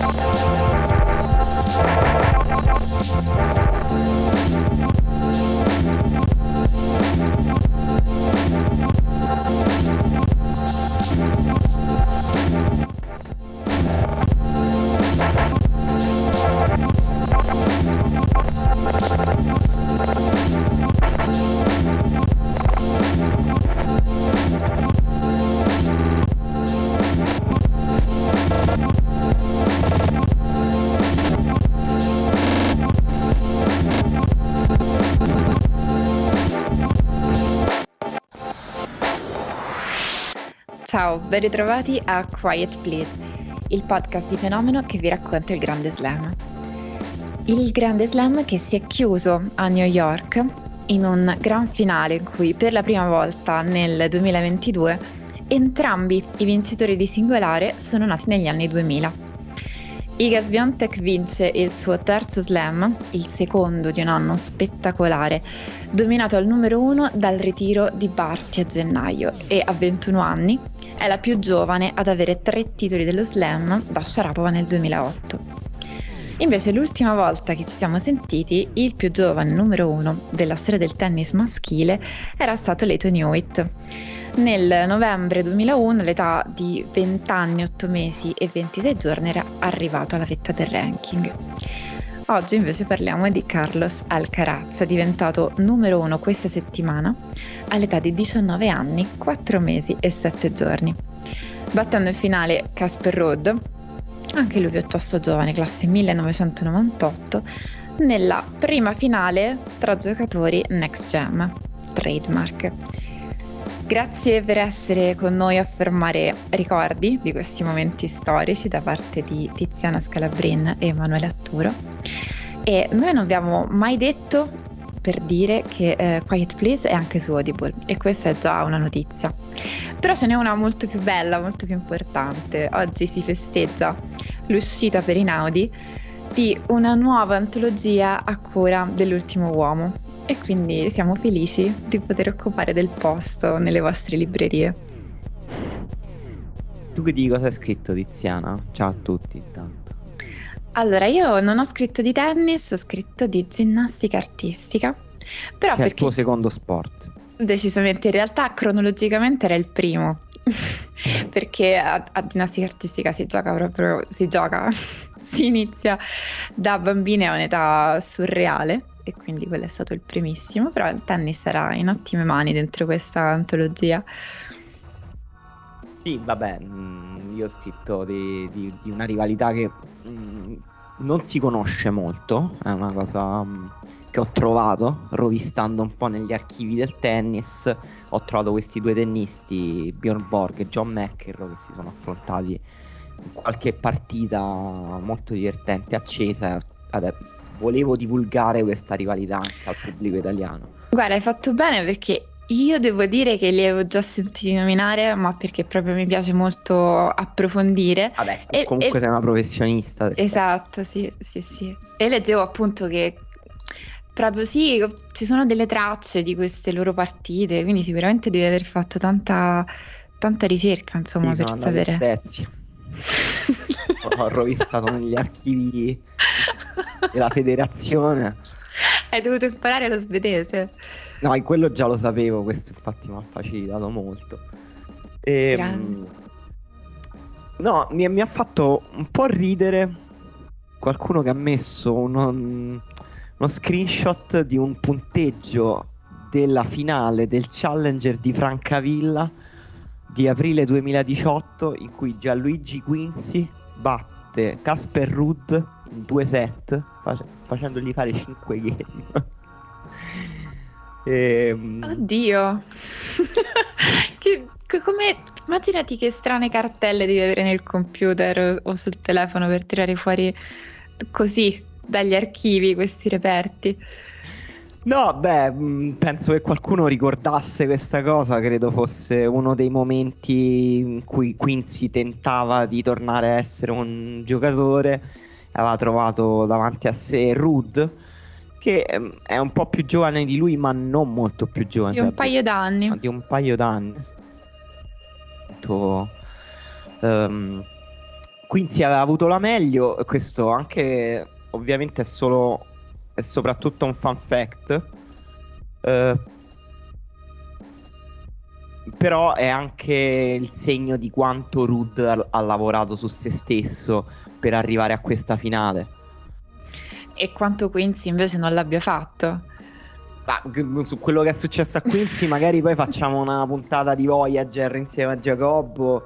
Música Ciao, ben ritrovati a Quiet Please, il podcast di Fenomeno che vi racconta il Grande Slam. Il Grande Slam che si è chiuso a New York in un gran finale in cui per la prima volta nel 2022 entrambi i vincitori di singolare sono nati negli anni 2000. Iga Swiatek vince il suo terzo slam, il secondo di un anno spettacolare, dominato al numero uno dal ritiro di Barty a gennaio e a 21 anni è la più giovane ad avere tre titoli dello slam da Sharapova nel 2008. Invece l'ultima volta che ci siamo sentiti, il più giovane numero uno della storia del tennis maschile era stato Leighton Hewitt nel novembre 2001, all'età di 20 anni, 8 mesi e 26 giorni, era arrivato alla vetta del ranking. Oggi invece parliamo di Carlos Alcaraz, diventato numero uno questa settimana all'età di 19 anni, 4 mesi e 7 giorni. Battendo in finale Casper Ruud, anche lui piuttosto giovane, classe 1998, nella prima finale tra giocatori Next Gem, trademark. Grazie per essere con noi a fermare ricordi di questi momenti storici da parte di Tiziana Scalabrin e Emanuele Atturo. E noi non abbiamo mai detto per dire che eh, Quiet Please è anche su Audible e questa è già una notizia. Però ce n'è una molto più bella, molto più importante. Oggi si festeggia l'uscita per Inaudi di una nuova antologia a cura dell'ultimo uomo e quindi siamo felici di poter occupare del posto nelle vostre librerie. Tu che di cosa hai scritto Tiziana? Ciao a tutti intanto. Allora, io non ho scritto di tennis, ho scritto di ginnastica artistica. Però che è il tuo secondo sport. Decisamente, in realtà cronologicamente era il primo. perché a, a, ginnastica artistica si gioca proprio, si gioca, si inizia da bambine a un'età surreale e quindi quello è stato il primissimo, però il tennis era in ottime mani dentro questa antologia. Sì, vabbè, mm, io ho scritto di, di, di una rivalità che mm, non si conosce molto, è una cosa mm, che ho trovato rovistando un po' negli archivi del tennis. Ho trovato questi due tennisti, Bjorn Borg e John McEnroe, che si sono affrontati in qualche partita molto divertente, accesa. Vabbè, volevo divulgare questa rivalità anche al pubblico italiano. Guarda, hai fatto bene perché io devo dire che li avevo già sentiti nominare, ma perché proprio mi piace molto approfondire. Vabbè, e, comunque e... sei una professionista. Esatto, sì, sì, sì. E leggevo appunto che proprio sì, ci sono delle tracce di queste loro partite, quindi sicuramente devi aver fatto tanta, tanta ricerca, insomma, sì, per sapere. Spezia. Ho rovistato negli archivi della federazione. Hai dovuto imparare lo svedese. No, in quello già lo sapevo, questo infatti mi ha facilitato molto. E, ehm, no, mi, mi, ha fatto un po' ridere qualcuno che ha messo uno, uno screenshot di un punteggio della finale del Challenger di Francavilla di aprile 2018 in cui Gianluigi Quincy batte Casper Rudd due set face- facendogli fare 5 game. e, ehm, Oddio. che, come, immaginati che strane cartelle devi avere nel computer o sul telefono per tirare fuori così dagli archivi questi reperti. No, beh, mm, penso che qualcuno ricordasse questa cosa, credo fosse uno dei momenti in cui Quincy tentava di tornare a essere un giocatore, aveva trovato davanti a sé Rudd, che mm, è un po' più giovane di lui, ma non molto più giovane. Di un cioè, paio d'anni. Di un paio d'anni. Um, Quincy aveva avuto la meglio, questo anche ovviamente è solo è soprattutto un fun fact. Uh, però è anche il segno di quanto Rud ha, ha lavorato su se stesso per arrivare a questa finale. E quanto Quincy invece non l'abbia fatto. Ma su quello che è successo a Quincy, magari poi facciamo una puntata di Voyager insieme a Giacobbo.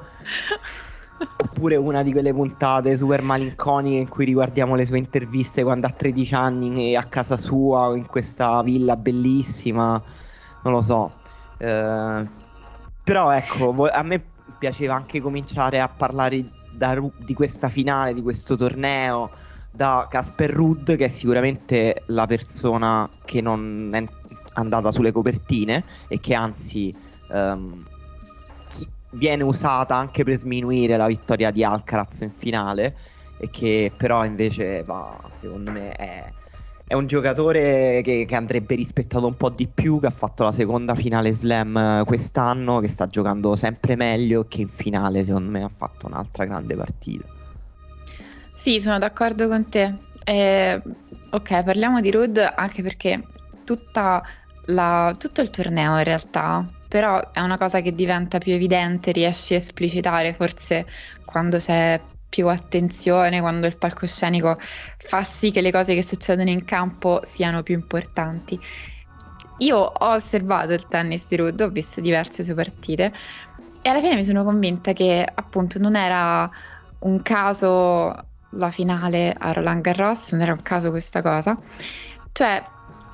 Oppure una di quelle puntate super malinconiche in cui riguardiamo le sue interviste quando ha 13 anni a casa sua, in questa villa bellissima. Non lo so. Eh, però ecco, a me piaceva anche cominciare a parlare da, di questa finale, di questo torneo, da Casper Rudd, che è sicuramente la persona che non è andata sulle copertine e che anzi um, viene usata anche per sminuire la vittoria di Alcaraz in finale e che però invece va, secondo me è è un giocatore che, che, andrebbe rispettato un po' di più, che ha fatto la seconda finale slam quest'anno, che sta giocando sempre meglio che in finale secondo me ha fatto un'altra grande partita. Sì, sono d'accordo con te. Eh, ok, parliamo di Rud anche perché la, tutto il torneo in realtà, però è una cosa che diventa più evidente, riesci a esplicitare forse quando c'è più attenzione quando il palcoscenico fa sì che le cose che succedono in campo siano più importanti. Io ho osservato il tennis di Rudd, ho visto diverse sue partite e alla fine mi sono convinta che appunto non era un caso la finale a Roland Garros, non era un caso questa cosa. Cioè,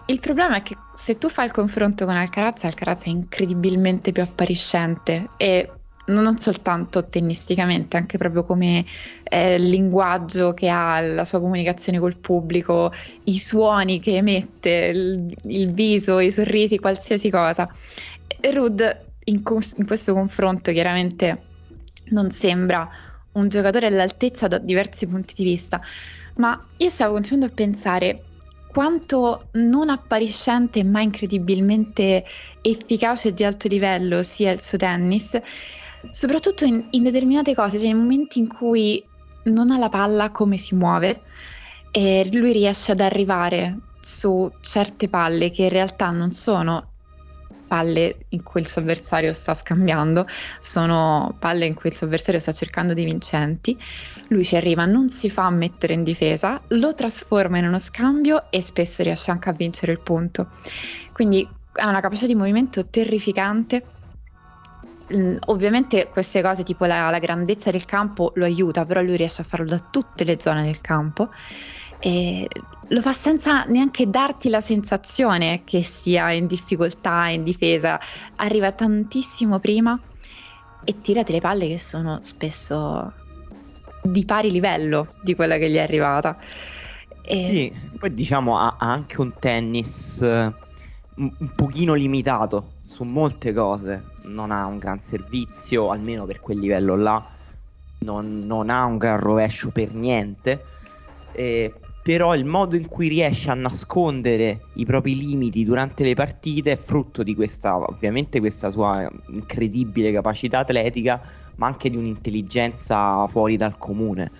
il problema è che se tu fai il confronto con Alcaraz, Alcaraz è incredibilmente più appariscente e non soltanto tennisticamente, anche proprio come eh, linguaggio che ha, la sua comunicazione col pubblico, i suoni che emette, il, il viso, i sorrisi, qualsiasi cosa. Rud in, in questo confronto chiaramente non sembra un giocatore all'altezza da diversi punti di vista, ma io stavo continuando a pensare quanto non appariscente ma incredibilmente efficace e di alto livello sia il suo tennis soprattutto in, in determinate cose, cioè in momenti in cui non ha la palla come si muove e lui riesce ad arrivare su certe palle che in realtà non sono palle in cui il suo avversario sta scambiando, sono palle in cui il suo avversario sta cercando dei vincenti. Lui ci arriva, non si fa mettere in difesa, lo trasforma in uno scambio e spesso riesce anche a vincere il punto. Quindi ha una capacità di movimento terrificante Ovviamente queste cose tipo la, la, grandezza del campo lo aiuta, però lui riesce a farlo da tutte le zone del campo. E lo fa senza neanche darti la sensazione che sia in difficoltà, in difesa, arriva tantissimo prima e tira delle palle che sono spesso di pari livello di quella che gli è arrivata. E... Sì, poi diciamo ha anche un tennis eh, un pochino limitato su molte cose non ha un gran servizio, almeno per quel livello là, non, non ha un gran rovescio per niente, eh, però il modo in cui riesce a nascondere i propri limiti durante le partite è frutto di questa, ovviamente, questa sua incredibile capacità atletica, ma anche di un'intelligenza fuori dal comune,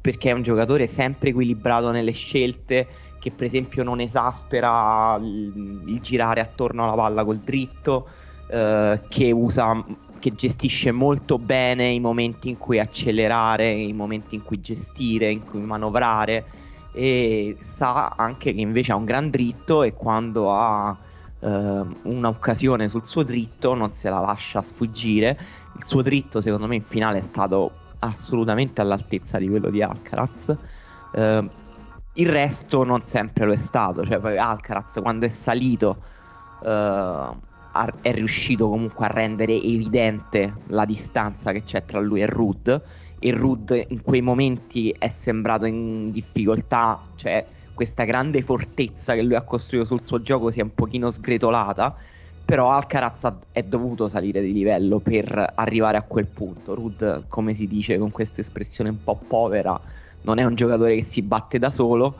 perché è un giocatore sempre equilibrato nelle scelte, che per esempio non esaspera il, il girare attorno alla palla col dritto, eh, che usa che gestisce molto bene i momenti in cui accelerare, i momenti in cui gestire, in cui manovrare e sa anche che invece ha un gran dritto e quando ha eh, un'occasione sul suo dritto non se la lascia sfuggire. Il suo dritto secondo me in finale è stato assolutamente all'altezza di quello di Alcaraz. Eh, il resto non sempre lo è stato, cioè Alcaraz quando è salito eh, è riuscito comunque a rendere evidente la distanza che c'è tra lui e Rud e Rud in quei momenti è sembrato in difficoltà, cioè questa grande fortezza che lui ha costruito sul suo gioco si è un pochino sgretolata, però Alcaraz è dovuto salire di livello per arrivare a quel punto. Rud, come si dice con questa espressione un po' povera, non è un giocatore che si batte da solo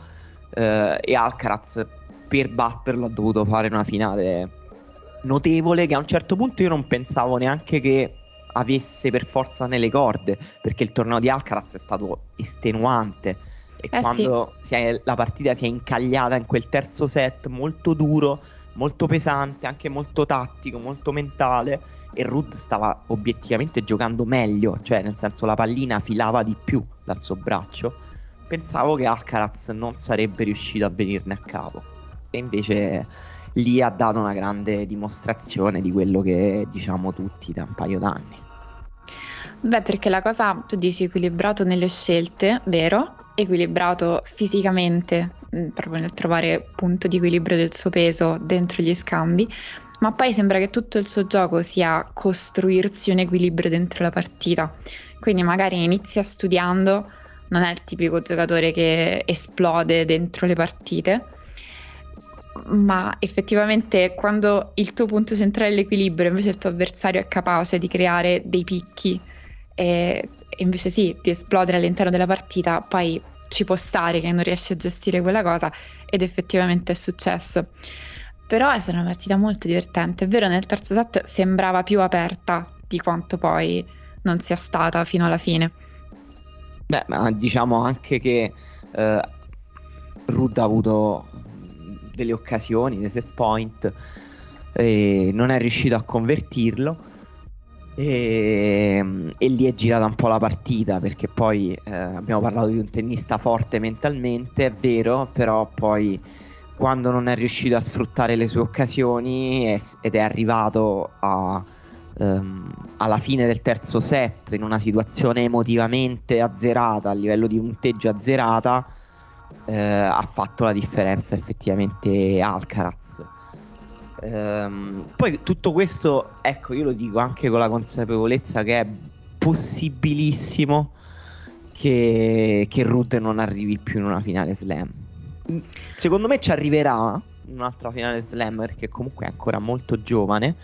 eh, e Alcaraz per batterlo ha dovuto fare una finale notevole che a un certo punto io non pensavo neanche che avesse per forza nelle corde, perché il torneo di Alcaraz è stato estenuante e eh quando sì. è, la partita si è incagliata in quel terzo set molto duro, molto pesante, anche molto tattico, molto mentale e Rudd stava obiettivamente giocando meglio, cioè nel senso la pallina filava di più dal suo braccio, pensavo che Alcaraz non sarebbe riuscito a venirne a capo e invece lì ha dato una grande dimostrazione di quello che diciamo tutti da un paio d'anni. Beh, perché la cosa, tu dici equilibrato nelle scelte, vero? Equilibrato fisicamente, mm, proprio nel trovare punto di equilibrio del suo peso dentro gli scambi, ma poi sembra che tutto il suo gioco sia costruirsi un equilibrio dentro la partita. Quindi magari inizia studiando, non è il tipico giocatore che esplode dentro le partite, ma effettivamente quando il tuo punto centrale è l'equilibrio, invece il tuo avversario è capace di creare dei picchi e, invece sì, di esplodere all'interno della partita, poi ci può stare che non riesci a gestire quella cosa ed effettivamente è successo. Però è stata una partita molto divertente, è vero, nel terzo set sembrava più aperta di quanto poi non sia stata fino alla fine. Beh, ma diciamo anche che eh, Rudd ha avuto delle occasioni, dei set point, non è riuscito a convertirlo. E, e, lì è girata un po' la partita perché poi eh, abbiamo parlato di un tennista forte mentalmente, è vero, però poi quando non è riuscito a sfruttare le sue occasioni è, ed è arrivato a, um, alla fine del terzo set in una situazione emotivamente azzerata, a livello di punteggio azzerata, eh, ha fatto la differenza effettivamente Alcaraz. Um, poi tutto questo, ecco, io lo dico anche con la consapevolezza che è possibilissimo che, che Ruth non arrivi più in una finale slam secondo me ci arriverà un'altra finale slam perché comunque è ancora molto giovane.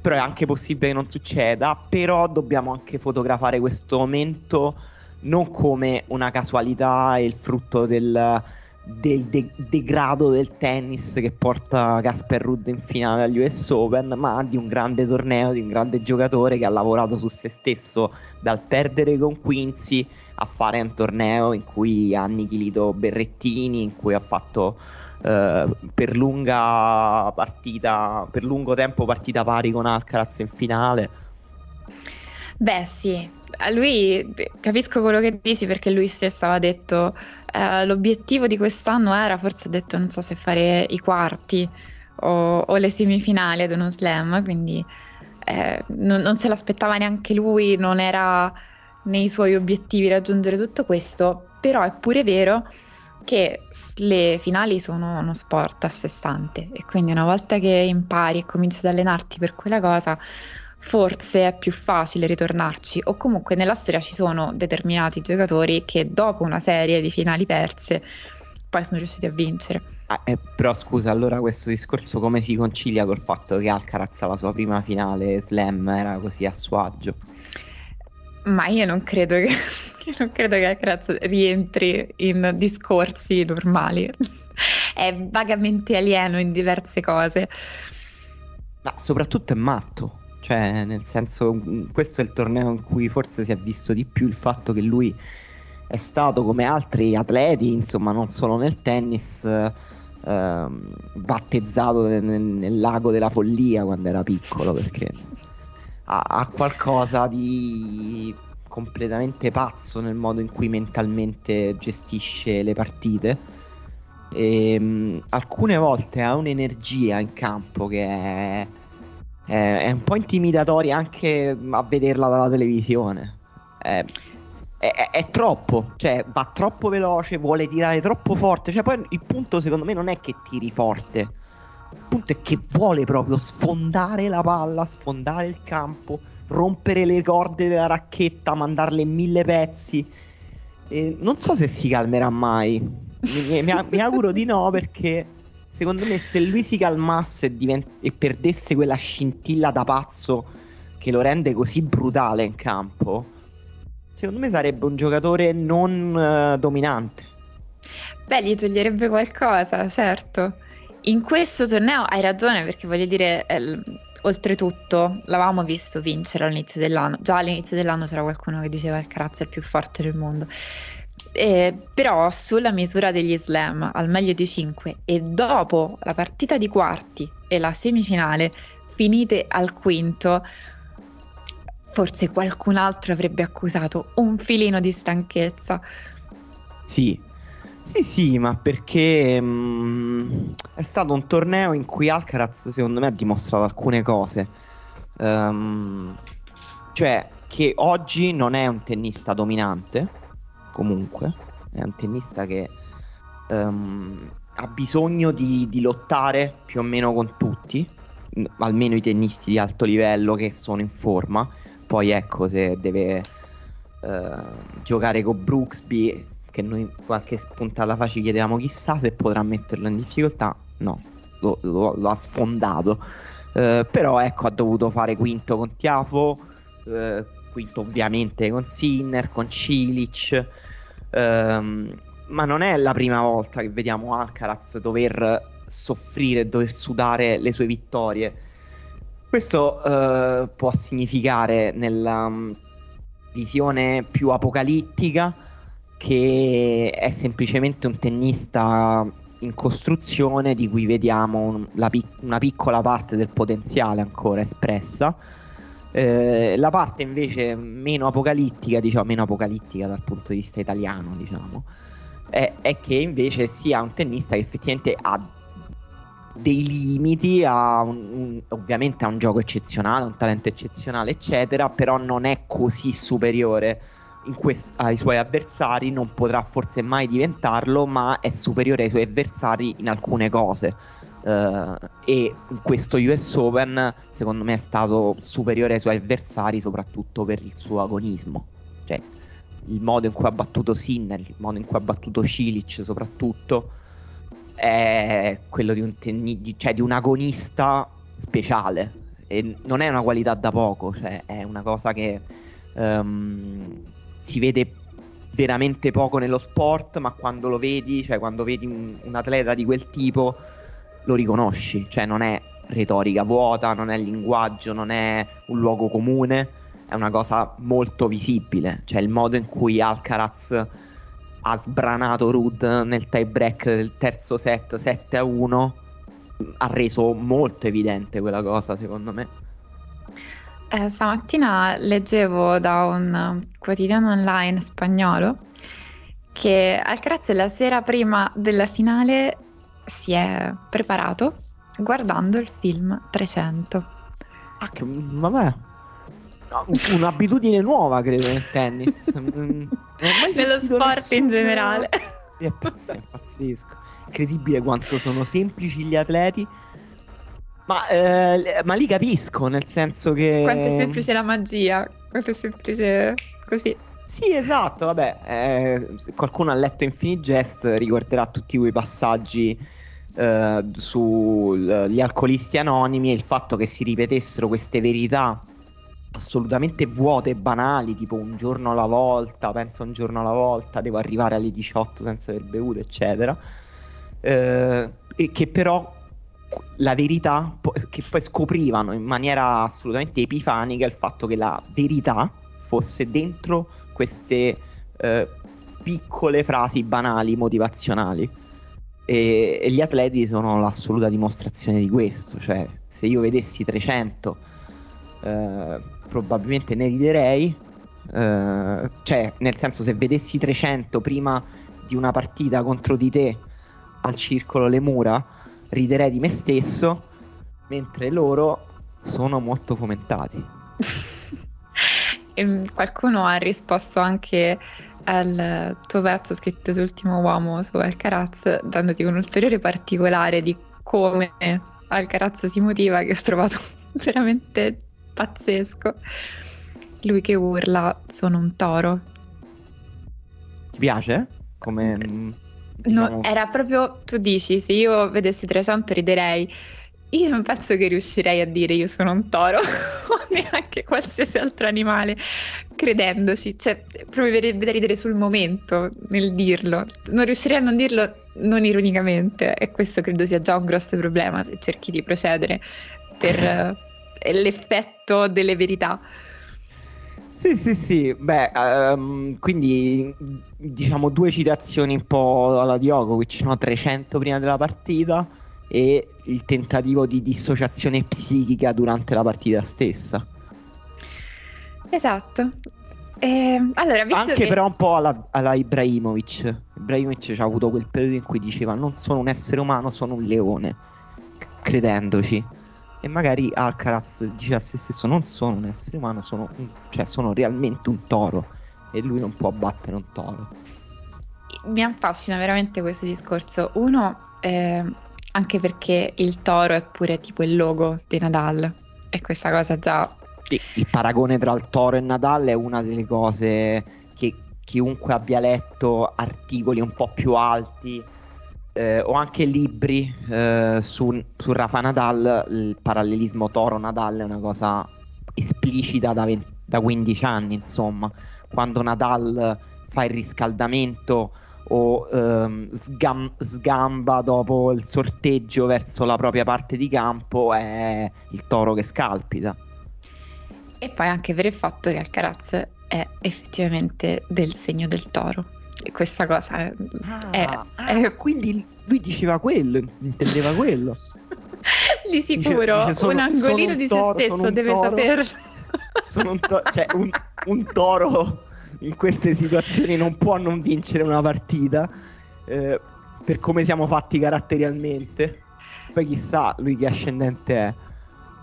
Però è anche possibile che non succeda. Però dobbiamo anche fotografare questo momento non come una casualità e il frutto del, del de- degrado del tennis che porta Casper Rudd in finale agli US Open, ma di un grande torneo, di un grande giocatore che ha lavorato su se stesso dal perdere con Quincy a fare un torneo in cui ha annichilito Berrettini, in cui ha fatto eh, per lunga partita, per lungo tempo partita pari con Alcaraz in finale. Beh sì, a lui capisco quello che dici perché lui stesso aveva detto eh, l'obiettivo di quest'anno era, forse detto non so se fare i quarti o, o le semifinali ad uno slam, quindi eh, non, non se l'aspettava neanche lui, non era nei suoi obiettivi raggiungere tutto questo, però è pure vero che le finali sono uno sport a sé stante e quindi una volta che impari e cominci ad allenarti per quella cosa, forse è più facile ritornarci o comunque nella storia ci sono determinati giocatori che dopo una serie di finali perse poi sono riusciti a vincere. Ah, eh, però scusa, allora questo discorso come si concilia col fatto che Alcaraz la sua prima finale slam era così a suo agio? Ma io non credo che, non credo che Alcaraz rientri in discorsi normali. è vagamente alieno in diverse cose. Ma soprattutto è matto. Cioè, nel senso, questo è il torneo in cui forse si è visto di più il fatto che lui è stato come altri atleti, insomma, non solo nel tennis, ehm, battezzato nel, nel, lago della follia quando era piccolo, perché ha, ha qualcosa di completamente pazzo nel modo in cui mentalmente gestisce le partite. E, um, alcune volte ha un'energia in campo che è, è, è, un po' intimidatoria anche a vederla dalla televisione. È, è, troppo, cioè va troppo veloce, vuole tirare troppo forte. Cioè, poi il punto secondo me non è che tiri forte il punto è che vuole proprio sfondare la palla, sfondare il campo, rompere le corde della racchetta, mandarle in mille pezzi. E non so se si calmerà mai. Mi, mi, mi auguro di no perché secondo me se lui si calmasse e, divent- e, perdesse quella scintilla da pazzo che lo rende così brutale in campo, secondo me sarebbe un giocatore non uh, dominante. Beh, gli toglierebbe qualcosa, certo. In questo torneo hai ragione perché voglio dire, eh, oltretutto l'avevamo visto vincere all'inizio dell'anno, già all'inizio dell'anno c'era qualcuno che diceva il carattere più forte del mondo. Eh, però sulla misura degli slam al meglio di 5 e dopo la partita di quarti e la semifinale finite al quinto, forse qualcun altro avrebbe accusato un filino di stanchezza. Sì, sì, sì, ma perché mh, mm, è stato un torneo in cui Alcaraz, secondo me, ha dimostrato alcune cose. Um, cioè, che oggi non è un tennista dominante, comunque, è un tennista che um, ha bisogno di, di lottare più o meno con tutti, almeno i tennisti di alto livello che sono in forma. Poi ecco, se deve uh, giocare con Brooksby, che noi qualche puntata fa ci chiedevamo chissà se potrà metterlo in difficoltà, no, lo, lo, lo ha sfondato. Uh, però ecco, ha dovuto fare quinto con Tiafo, uh, quinto ovviamente con Sinner, con Cilic. Um, ma non è la prima volta che vediamo Alcaraz dover soffrire, dover sudare le sue vittorie. Questo uh, può significare nella um, visione più apocalittica che è semplicemente un tennista in costruzione di cui vediamo un, pic- una piccola parte del potenziale ancora espressa. Eh, la parte invece meno apocalittica, diciamo meno apocalittica dal punto di vista italiano, diciamo, è, è che invece sia un tennista che effettivamente ha dei limiti, ha un, un, ovviamente ha un gioco eccezionale, un talento eccezionale, eccetera, però non è così superiore quest- ai suoi avversari, non potrà forse mai diventarlo, ma è superiore ai suoi avversari in alcune cose. Uh, e questo US Open, secondo me, è stato superiore ai suoi avversari, soprattutto per il suo agonismo. Cioè, il modo in cui ha battuto Sinner, il modo in cui ha battuto Cilic, soprattutto è quello di un, tenni- cioè di un agonista speciale. E non è una qualità da poco, cioè è una cosa che um, si vede veramente poco nello sport, ma quando lo vedi, cioè quando vedi un, un atleta di quel tipo, lo riconosci, cioè non è retorica vuota, non è linguaggio, non è un luogo comune, è una cosa molto visibile, cioè il modo in cui Alcaraz ha sbranato Rud nel tie break del terzo set 7 a 1 ha reso molto evidente quella cosa secondo me. Eh, stamattina leggevo da un quotidiano online spagnolo che Alcaraz la sera prima della finale si è preparato guardando il film 300. Ah, che, vabbè. un'abitudine nuova, credo, nel tennis. Nello sport nessuno. in generale. Sì, è, pazzesco, è pazzesco. Incredibile quanto sono semplici gli atleti. Ma, eh, ma lì capisco, nel senso che... Quanto è semplice la magia, quanto è semplice così. Sì, esatto, vabbè, eh, se qualcuno ha letto Infinite Jest ricorderà tutti quei passaggi eh, sugli alcolisti anonimi e il fatto che si ripetessero queste verità assolutamente vuote e banali, tipo un giorno alla volta, penso un giorno alla volta, devo arrivare alle 18 senza aver bevuto, eccetera. Eh, e che però la verità, che poi scoprivano in maniera assolutamente epifanica il fatto che la verità fosse dentro queste eh, piccole frasi banali, motivazionali. E, e, gli atleti sono l'assoluta dimostrazione di questo. Cioè, se io vedessi 300, eh, probabilmente ne riderei. Eh, cioè, nel senso, se vedessi 300 prima di una partita contro di te al circolo Le Mura, riderei di me stesso, mentre loro sono molto fomentati. e qualcuno ha risposto anche al tuo pezzo scritto sull'ultimo uomo su Alcaraz, dandoti un ulteriore particolare di come Alcaraz si motiva, che ho trovato veramente pazzesco. Lui che urla: Sono un toro. Ti piace? Come. Diciamo... No, era proprio, tu dici, se io vedessi 300 riderei. Io non penso che riuscirei a dire io sono un toro o neanche qualsiasi altro animale credendoci, cioè proprio verrebbe da ridere sul momento nel dirlo. Non riuscirei a non dirlo non ironicamente e questo credo sia già un grosso problema se cerchi di procedere per l'effetto delle verità. Sì, sì, sì, beh, um, quindi diciamo due citazioni un po' alla Djokovic, no? 300 prima della partita e il tentativo di dissociazione psichica durante la partita stessa. Esatto. Eh, allora, Anche che... però un po' alla, alla Ibrahimovic. Ibrahimovic ha avuto quel periodo in cui diceva non sono un essere umano, sono un leone, credendoci. E magari Alcaraz dice a se stesso non sono un essere umano, sono, un, cioè, sono realmente un toro. E lui non può battere un toro. Mi affascina veramente questo discorso. Uno, eh, anche perché il toro è pure tipo il logo di Nadal. E questa cosa già il paragone tra il Toro e Nadal è una delle cose che chiunque abbia letto articoli un po' più alti eh, o anche libri eh, su, su, Rafa Nadal, il parallelismo Toro-Nadal è una cosa esplicita da, 20, da 15 anni, insomma, quando Nadal fa il riscaldamento o ehm, sgam- sgamba dopo il sorteggio verso la propria parte di campo è il toro che scalpita. E poi anche per il fatto che Alcaraz è effettivamente del segno del toro. E questa cosa è... Ah, è, ah, è... quindi lui diceva quello, intendeva quello. di sicuro, dice, dice, sono, un angolino un di toro, se stesso deve toro, saperlo. sono un, to- cioè, un, un, toro in queste situazioni non può non vincere una partita eh, per come siamo fatti caratterialmente. Poi chissà lui che ascendente è.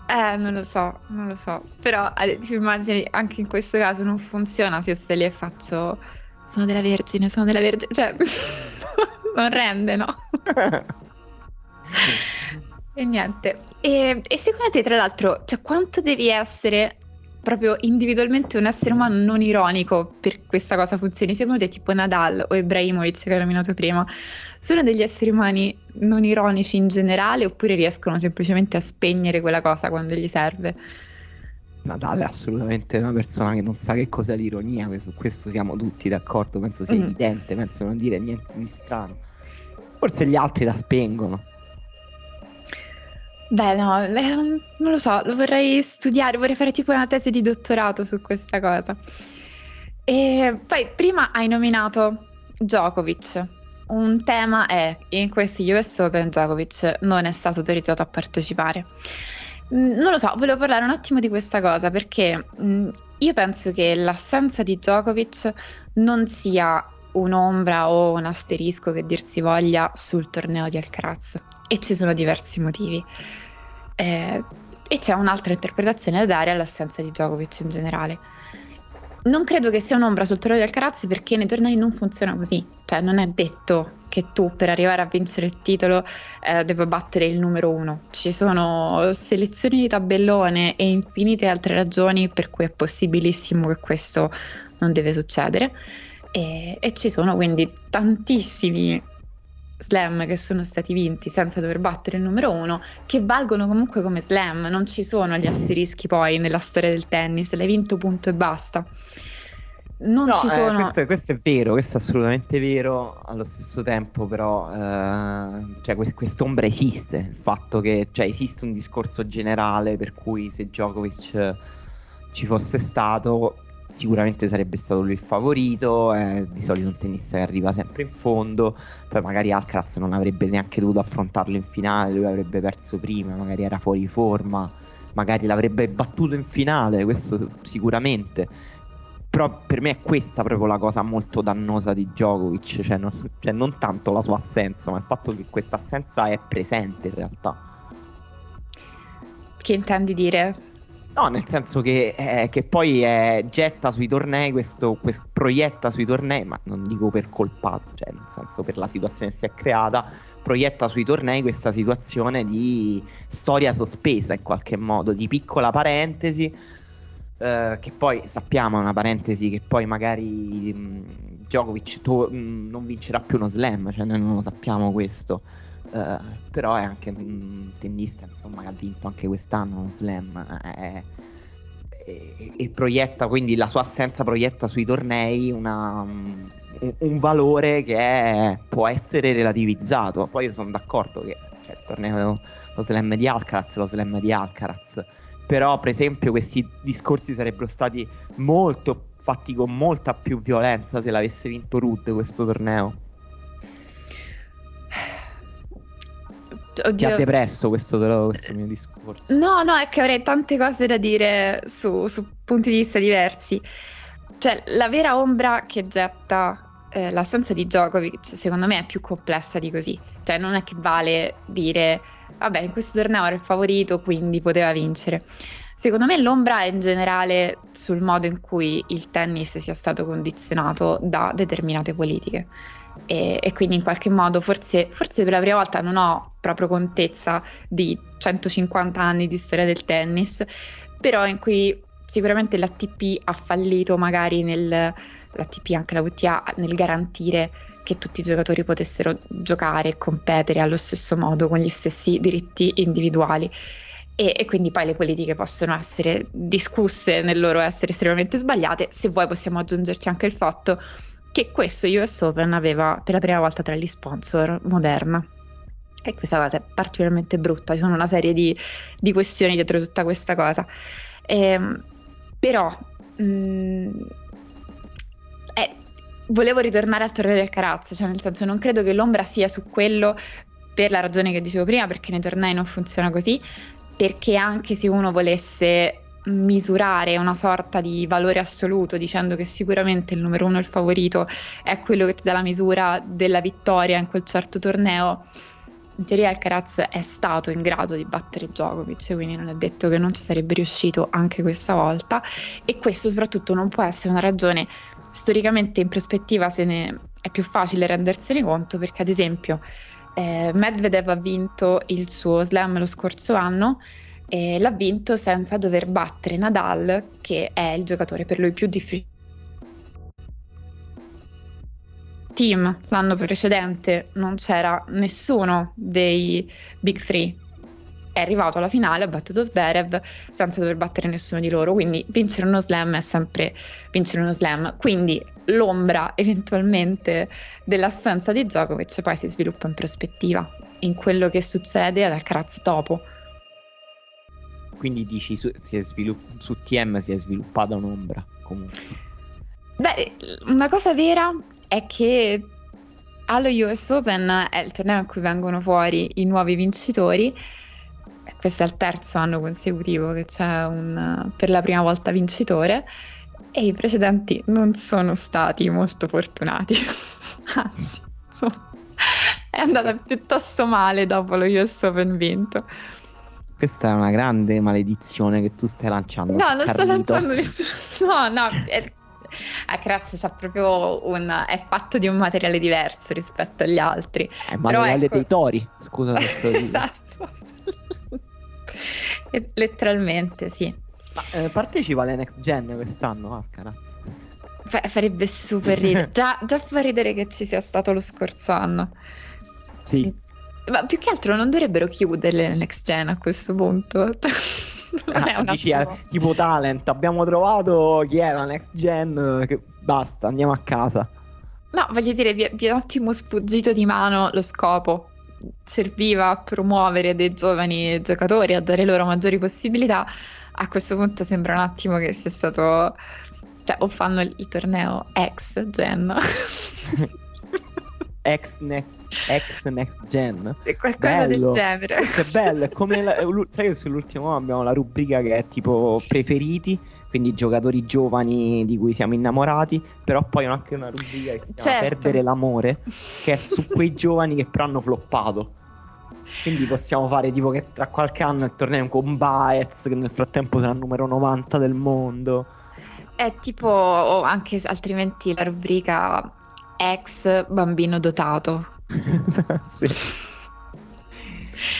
Eh, non lo so, non lo so. Però eh, ti immagini, anche in questo caso non funziona se io stai lì e faccio sono della Vergine, sono della Vergine. Cioè, non rende, no? e niente. E, e, secondo te, tra l'altro, cioè, quanto devi essere proprio individualmente un essere umano non ironico per questa cosa funzioni? Secondo te, tipo Nadal o Ibrahimovic che ho nominato prima, sono degli esseri umani non ironici in generale oppure riescono semplicemente a spegnere quella cosa quando gli serve? Nadal è assolutamente una persona che non sa che cos'è l'ironia, su questo siamo tutti d'accordo, penso sia mm. evidente, penso non dire niente di strano. Forse gli altri la spengono. Beh, no, eh, non lo so, lo vorrei studiare, vorrei fare tipo una tesi di dottorato su questa cosa. E poi prima hai nominato Djokovic. Un tema è in questi US Open Djokovic non è stato autorizzato a partecipare. Mm, non lo so, volevo parlare un attimo di questa cosa perché mm, io penso che l'assenza di Djokovic non sia un'ombra o un asterisco che dir si voglia sul torneo di Alcaraz e ci sono diversi motivi. Eh, e c'è un'altra interpretazione da dare all'assenza di Djokovic in generale. Non credo che sia un'ombra sul torneo di Alcaraz perché nei tornei non funziona così, cioè non è detto che tu per arrivare a vincere il titolo eh, debba battere il numero uno. Ci sono selezioni di tabellone e infinite altre ragioni per cui è possibilissimo che questo non deve succedere. E, e ci sono quindi tantissimi slam che sono stati vinti senza dover battere il numero uno, che valgono comunque come slam, non ci sono gli asterischi poi nella storia del tennis, l'hai vinto punto e basta. Non no, ci eh, sono... Eh, questo, questo, è vero, questo è assolutamente vero, allo stesso tempo però eh, cioè, quest'ombra esiste, il fatto che cioè, esiste un discorso generale per cui se Djokovic ci fosse stato sicuramente sarebbe stato lui il favorito, è di solito un tennista che arriva sempre in fondo, poi magari Alcaraz non avrebbe neanche dovuto affrontarlo in finale, lui avrebbe perso prima, magari era fuori forma, magari l'avrebbe battuto in finale, questo sicuramente. Però per me è questa proprio la cosa molto dannosa di Djokovic, cioè non, cioè non tanto la sua assenza, ma il fatto che questa assenza è presente in realtà. Che intendi dire? No, nel senso che, eh, che poi eh, getta sui tornei, questo, questo, proietta sui tornei, ma non dico per colpa, cioè nel senso per la situazione che si è creata, proietta sui tornei questa situazione di storia sospesa in qualche modo, di piccola parentesi, eh, che poi sappiamo è una parentesi che poi magari mh, Djokovic to- mh, non vincerà più uno slam, cioè noi non lo sappiamo questo. Uh, però è anche un tennista insomma, che ha vinto anche quest'anno un slam eh, e, e, proietta quindi la sua assenza proietta sui tornei una, un, un, valore che è, può essere relativizzato poi io sono d'accordo che cioè, il torneo lo slam di Alcaraz lo slam di Alcaraz però per esempio questi discorsi sarebbero stati molto fatti con molta più violenza se l'avesse vinto Rudd questo torneo. Oddio. Ti ha depresso questo, questo, mio discorso? No, no, è che avrei tante cose da dire su, su punti di vista diversi. Cioè, la vera ombra che getta eh, l'assenza di Djokovic, secondo me, è più complessa di così. Cioè, non è che vale dire, vabbè, in questo torneo era il favorito, quindi poteva vincere. Secondo me l'ombra è in generale sul modo in cui il tennis sia stato condizionato da determinate politiche. E, e, quindi in qualche modo forse, forse, per la prima volta non ho proprio contezza di 150 anni di storia del tennis, però in cui sicuramente l'ATP ha fallito magari nel, l'ATP anche la WTA nel garantire che tutti i giocatori potessero giocare e competere allo stesso modo con gli stessi diritti individuali. E, e, quindi poi le politiche possono essere discusse nel loro essere estremamente sbagliate. Se vuoi possiamo aggiungerci anche il fatto che questo US Open aveva per la prima volta tra gli sponsor Moderna. E questa cosa è particolarmente brutta, ci sono una serie di, di questioni dietro tutta questa cosa. Ehm, però mh, mm, eh, volevo ritornare al torneo del Carazzo, cioè nel senso non credo che l'ombra sia su quello per la ragione che dicevo prima, perché nei tornei non funziona così, perché anche se uno volesse misurare una sorta di valore assoluto dicendo che sicuramente il numero uno, il favorito, è quello che ti dà la misura della vittoria in quel certo torneo. In teoria Alcaraz è stato in grado di battere Djokovic, quindi non è detto che non ci sarebbe riuscito anche questa volta e questo soprattutto non può essere una ragione storicamente in prospettiva se ne è più facile rendersene conto perché ad esempio eh, Medvedev ha vinto il suo slam lo scorso anno e l'ha vinto senza dover battere Nadal, che è il giocatore per lui più difficile. Team l'anno precedente non c'era nessuno dei Big Three. È arrivato alla finale, ha battuto Zverev senza dover battere nessuno di loro. Quindi vincere uno slam è sempre vincere uno slam. Quindi l'ombra eventualmente dell'assenza di Djokovic poi si sviluppa in prospettiva, in quello che succede ad Alcaraz dopo quindi dici su, svilupp- su TM si è sviluppata un'ombra comunque. Beh, una cosa vera è che allo US Open è il torneo in cui vengono fuori i nuovi vincitori. Questo è il terzo anno consecutivo che c'è un, per la prima volta vincitore e i precedenti non sono stati molto fortunati. Anzi, insomma, è andata piuttosto male dopo lo US Open vinto. Questa è una grande maledizione che tu stai lanciando. No, non sto lanciando nessuno. No, no. È... A Crazzo c'ha proprio un. è fatto di un materiale diverso rispetto agli altri. È materiale ecco... dei tori, scusa. esatto. Letteralmente, sì. Ma eh, partecipa alle next gen quest'anno, ah, cazzo. F- farebbe super ridere. già, già fa ridere che ci sia stato lo scorso anno. Sì. Ma più che altro non dovrebbero chiudere le next gen a questo punto. Cioè, ah, è dici, eh, tipo talent, abbiamo trovato chi è la next gen, che basta, andiamo a casa. No, voglio dire, vi, vi è un attimo sfuggito di mano lo scopo. Serviva a promuovere dei giovani giocatori, a dare loro maggiori possibilità. A questo punto sembra un attimo che sia stato... Cioè, o fanno il, il torneo ex gen. ex next ex next gen. È qualcosa bello. del genere. Questo è bello, è come la, sai che sull'ultimo abbiamo la rubrica che è tipo preferiti, quindi giocatori giovani di cui siamo innamorati, però poi anche una rubrica che si chiama certo. Perdere l'amore, che è su quei giovani che però hanno floppato. Quindi possiamo fare tipo che tra qualche anno il torneo con Baez, che nel frattempo sarà il numero 90 del mondo. È tipo, o anche altrimenti la rubrica ex bambino dotato, sì.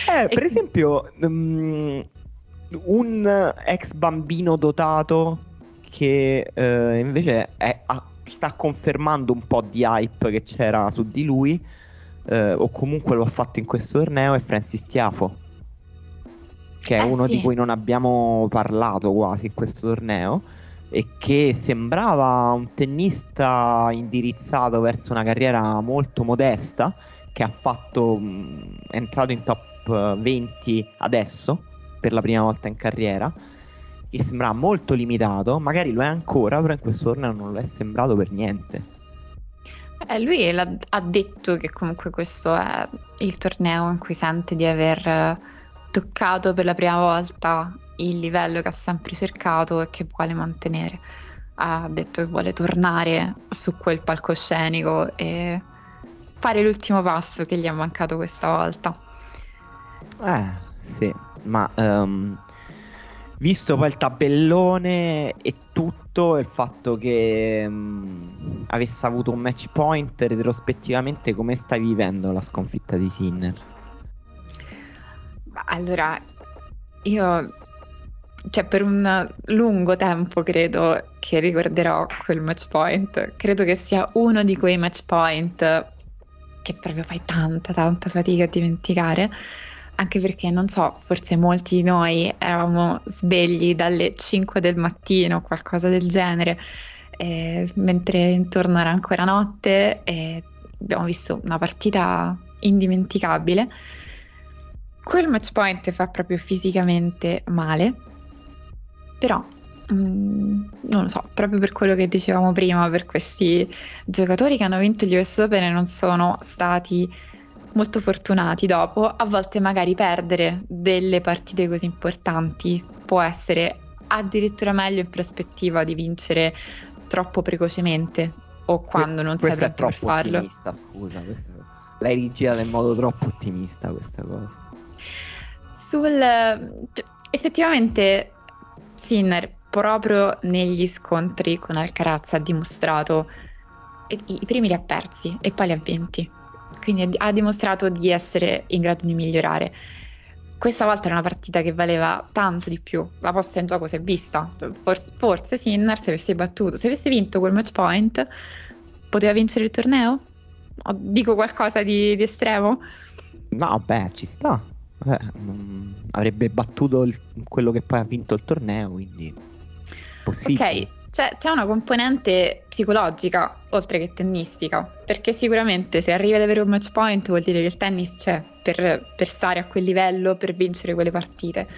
Eh, per esempio, um, un ex bambino dotato che uh, invece è, ha, sta confermando un po' di hype che c'era su di lui, uh, o comunque lo ha fatto in questo torneo, è Francis Tiafo, che è eh, uno sì. di cui non abbiamo parlato quasi in questo torneo e che sembrava un tennista indirizzato verso una carriera molto modesta che ha fatto mh, è entrato in top 20 adesso per la prima volta in carriera, che sembrava molto limitato, magari lo è ancora, però in questo torneo non lo è sembrato per niente. Eh, lui ha detto che comunque questo è il torneo in cui sente di aver toccato per la prima volta il livello che ha sempre cercato e che vuole mantenere. Ha detto che vuole tornare su quel palcoscenico e fare l'ultimo passo che gli è mancato questa volta. Eh, sì, ma um, visto poi il tabellone e tutto, il fatto che um, avesse avuto un match point retrospettivamente, come stai vivendo la sconfitta di Sinner? Allora, io cioè per un lungo tempo credo che ricorderò quel match point. Credo che sia uno di quei match point che proprio fai tanta, tanta fatica a dimenticare. Anche perché non so, forse molti di noi eravamo svegli dalle 5 del mattino, qualcosa del genere, eh, mentre intorno era ancora notte e abbiamo visto una partita indimenticabile. Quel match point fa proprio fisicamente male però mm, non lo so, proprio per quello che dicevamo prima, per questi giocatori che hanno vinto gli US Open e non sono stati molto fortunati dopo, a volte magari perdere delle partite così importanti può essere addirittura meglio in prospettiva di vincere troppo precocemente o quando non sei pronto per farlo. Ottimista, scusa, questa... l'hai rigida in modo troppo ottimista questa cosa. Sul cioè, effettivamente Sinner proprio negli scontri con Alcaraz ha dimostrato i, primi li ha persi e poi li ha vinti. Quindi ha dimostrato di essere in grado di migliorare. Questa volta era una partita che valeva tanto di più. La posta in gioco si è vista. Forse, forse Sinner se avesse battuto se avesse vinto quel match point poteva vincere il torneo? Dico qualcosa di, di estremo? no beh ci sta eh, avrebbe battuto il, quello che poi ha vinto il torneo, quindi possibile. Ok, c'è, c'è, una componente psicologica oltre che tennistica, perché sicuramente se arrivi ad avere un match point vuol dire che il tennis c'è per, per stare a quel livello, per vincere quelle partite.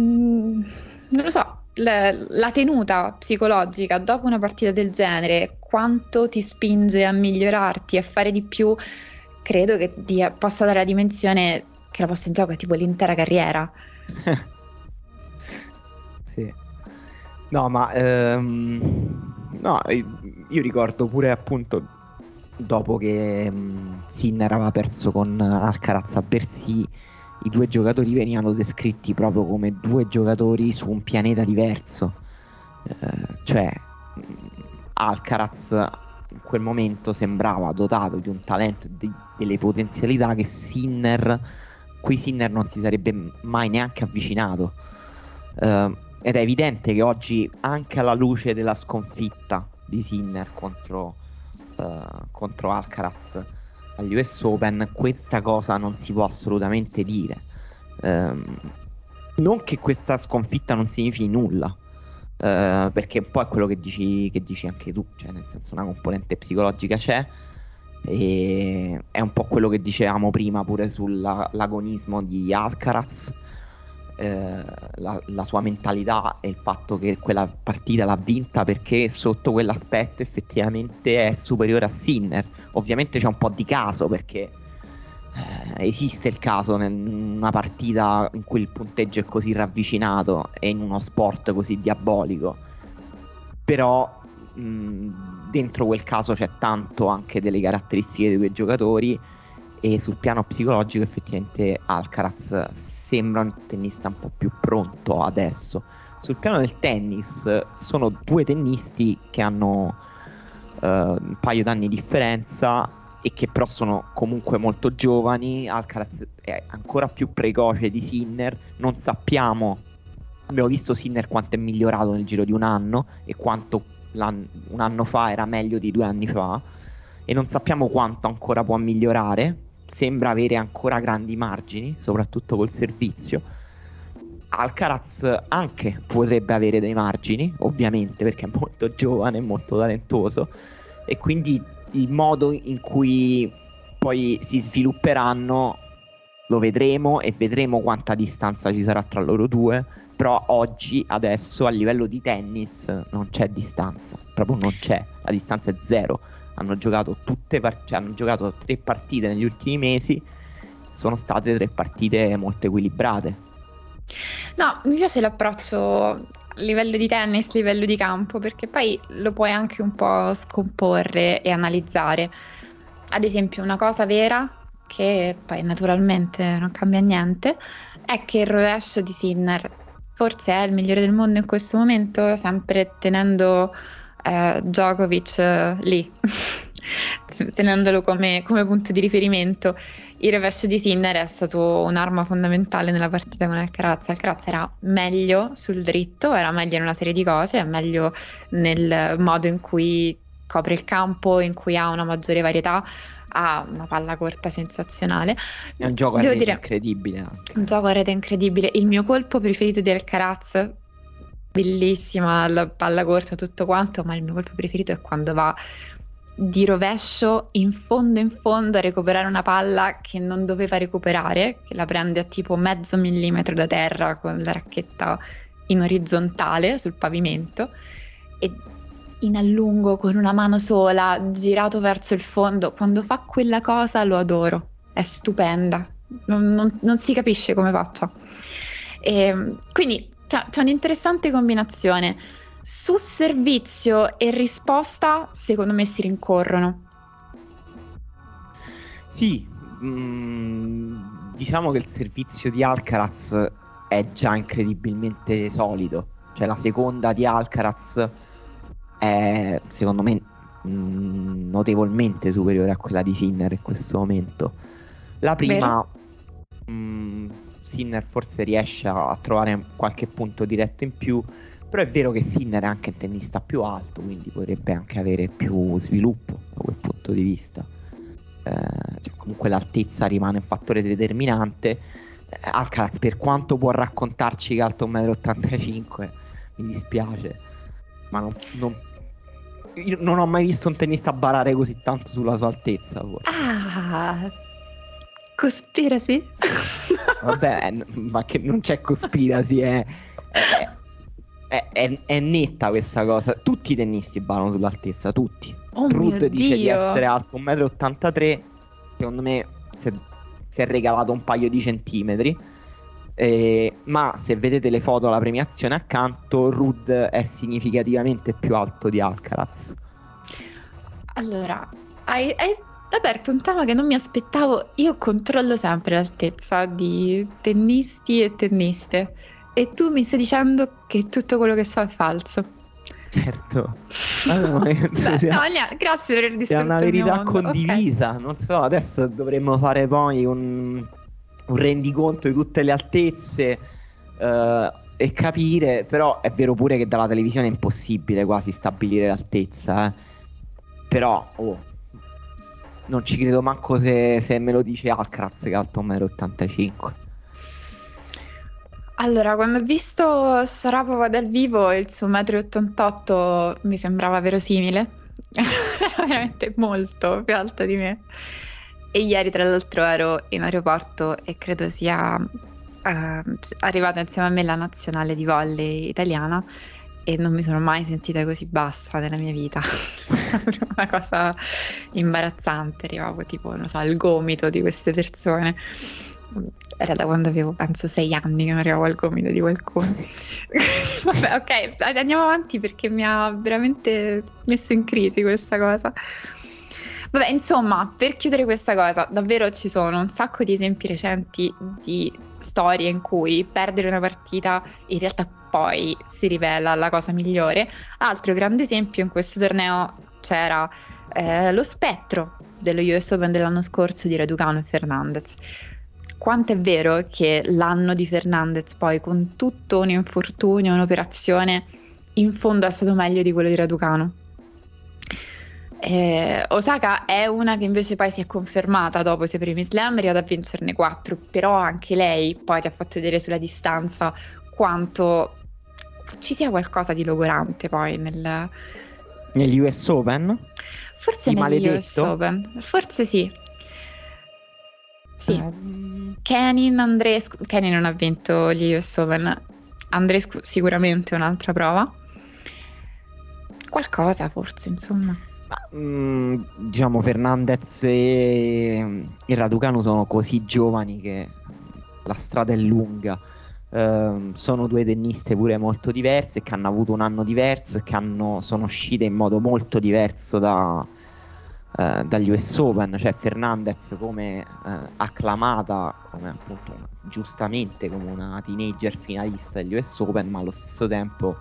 Mm, non lo so, la, la tenuta psicologica dopo una partita del genere, quanto ti spinge a migliorarti, a fare di più, credo che dia, possa dare la dimensione che la posta in gioco è tipo l'intera carriera. sì. No, ma ehm, no, io ricordo pure appunto dopo che um, Sinner aveva perso con Alcaraz a Bercy, i due giocatori venivano descritti proprio come due giocatori su un pianeta diverso. Eh, cioè, Alcaraz in quel momento sembrava dotato di un talento di, delle potenzialità che Sinner cui Sinner non si sarebbe mai neanche avvicinato. Uh, ed è evidente che oggi, anche alla luce della sconfitta di Sinner contro, uh, contro Alcaraz agli US Open, questa cosa non si può assolutamente dire. Uh, non che questa sconfitta non significhi nulla, uh, perché un po' è quello che dici, che dici anche tu, cioè nel senso una componente psicologica c'è, e è un po' quello che dicevamo prima pure sull'agonismo di Alcaraz. Eh, la, la, sua mentalità e il fatto che quella partita l'ha vinta perché sotto quell'aspetto effettivamente è superiore a Sinner. Ovviamente c'è un po' di caso perché eh, esiste il caso in una partita in cui il punteggio è così ravvicinato e in uno sport così diabolico. Però mh, dentro quel caso c'è tanto anche delle caratteristiche dei due giocatori e sul piano psicologico effettivamente Alcaraz sembra un tennista un po' più pronto adesso. Sul piano del tennis sono due tennisti che hanno uh, un paio d'anni di differenza e che però sono comunque molto giovani. Alcaraz è ancora più precoce di Sinner, non sappiamo, abbiamo visto Sinner quanto è migliorato nel giro di un anno e quanto un anno fa era meglio di due anni fa e non sappiamo quanto ancora può migliorare. Sembra avere ancora grandi margini, soprattutto col servizio. Alcaraz anche potrebbe avere dei margini, ovviamente, perché è molto giovane, molto talentuoso e quindi il modo in cui poi si svilupperanno lo vedremo e vedremo quanta distanza ci sarà tra loro due. Però oggi, adesso, a livello di tennis non c'è distanza, proprio non c'è, la distanza è zero. Hanno giocato tutte part- cioè, hanno giocato tre partite negli ultimi mesi, sono state tre partite molto equilibrate. No, mi piace l'approccio a livello di tennis, livello di campo, perché poi lo puoi anche un po' scomporre e analizzare. Ad esempio, una cosa vera che poi naturalmente non cambia niente, è che il rovescio di Sinner forse è il migliore del mondo in questo momento, sempre tenendo eh, Djokovic eh, lì, tenendolo come, come, punto di riferimento. Il rovescio di Sinner è stato un'arma fondamentale nella partita con Alcaraz. Alcaraz era meglio sul dritto, era meglio in una serie di cose, è meglio nel modo in cui copre il campo, in cui ha una maggiore varietà ha una palla corta sensazionale. È un gioco a rete dire, incredibile. Anche. Un gioco a rete incredibile. Il mio colpo preferito di Alcaraz, bellissima la palla corta, tutto quanto, ma il mio colpo preferito è quando va di rovescio in fondo in fondo a recuperare una palla che non doveva recuperare, che la prende a tipo mezzo millimetro da terra con la racchetta in orizzontale sul pavimento e in allungo con una mano sola, girato verso il fondo. Quando fa quella cosa lo adoro, è stupenda, non, non, non si capisce come faccia. E, ehm, quindi c'è, c'è un'interessante combinazione. Su servizio e risposta, secondo me si rincorrono. Sì, mm, diciamo che il servizio di Alcaraz è già incredibilmente solido. Cioè la seconda di Alcaraz è secondo me mh, mm, notevolmente superiore a quella di Sinner in questo momento. La prima, mh, mm, Sinner forse riesce a, a, trovare qualche punto diretto in più, però è vero che Sinner è anche un tennista più alto, quindi potrebbe anche avere più sviluppo da quel punto di vista. Eh, cioè, comunque l'altezza rimane un fattore determinante. Eh, Alcaraz, per quanto può raccontarci che è alto 1,85 m, mi dispiace, ma non, non io non ho mai visto un tennista barare così tanto sulla sua altezza. Forse. Ah, cospiracy? Vabbè, ma che non c'è cospiracy, è, è, è, è, netta questa cosa. Tutti i tennisti barano sull'altezza, tutti. Oh Rudd dice di essere alto 1,83 m, secondo me si è, si è regalato un paio di centimetri. Eh, ma se vedete le foto alla premiazione accanto, Rud è significativamente più alto di Alcaraz. Allora, hai, hai, aperto un tema che non mi aspettavo. Io controllo sempre l'altezza di tennisti e tenniste. E tu mi stai dicendo che tutto quello che so è falso. Certo. Allora, Beh, sia, no, grazie per aver distrutto È una verità condivisa. Okay. Non so, adesso dovremmo fare poi un un rendiconto di tutte le altezze uh, e capire, però è vero pure che dalla televisione è impossibile quasi stabilire l'altezza, eh. però oh, non ci credo manco se, se me lo dice Alcaraz che è alto 1,85 m. Allora, quando ho visto Sarapova dal vivo il suo 1,88 m mi sembrava verosimile. Era veramente molto più alta di me. E ieri tra l'altro ero in aeroporto e credo sia uh, arrivata insieme a me la nazionale di volley italiana e non mi sono mai sentita così bassa nella mia vita. Una cosa imbarazzante, arrivavo tipo, non so, al gomito di queste persone. Era da quando avevo, penso, sei anni che non arrivavo al gomito di qualcuno. Vabbè, ok, andiamo avanti perché mi ha veramente messo in crisi questa cosa. Vabbè, insomma, per chiudere questa cosa, davvero ci sono un sacco di esempi recenti di storie in cui perdere una partita in realtà poi si rivela la cosa migliore. Altro grande esempio in questo torneo c'era eh, lo spettro dello US Open dell'anno scorso di Raducano e Fernandez. Quanto è vero che l'anno di Fernandez poi con tutto un infortunio, un'operazione, in fondo è stato meglio di quello di Raducano? Eh, Osaka è una che invece poi si è confermata dopo i suoi primi slam, è arrivata a vincerne quattro, però anche lei poi ti ha fatto vedere sulla distanza quanto ci sia qualcosa di logorante poi nel... negli US Open? Forse negli US Open, forse sì. Sì. Eh, Kenin Andrescu, Kenin non ha vinto gli US Open, Andrescu sicuramente un'altra prova. Qualcosa forse, insomma. Mm, diciamo Fernandez e, e Raducano sono così giovani che la strada è lunga. Uh, sono due tenniste pure molto diverse che hanno avuto un anno diverso e che hanno, sono uscite in modo molto diverso da, uh, dagli US Open. Cioè Fernandez come uh, acclamata, come appunto giustamente come una teenager finalista degli US Open, ma allo stesso tempo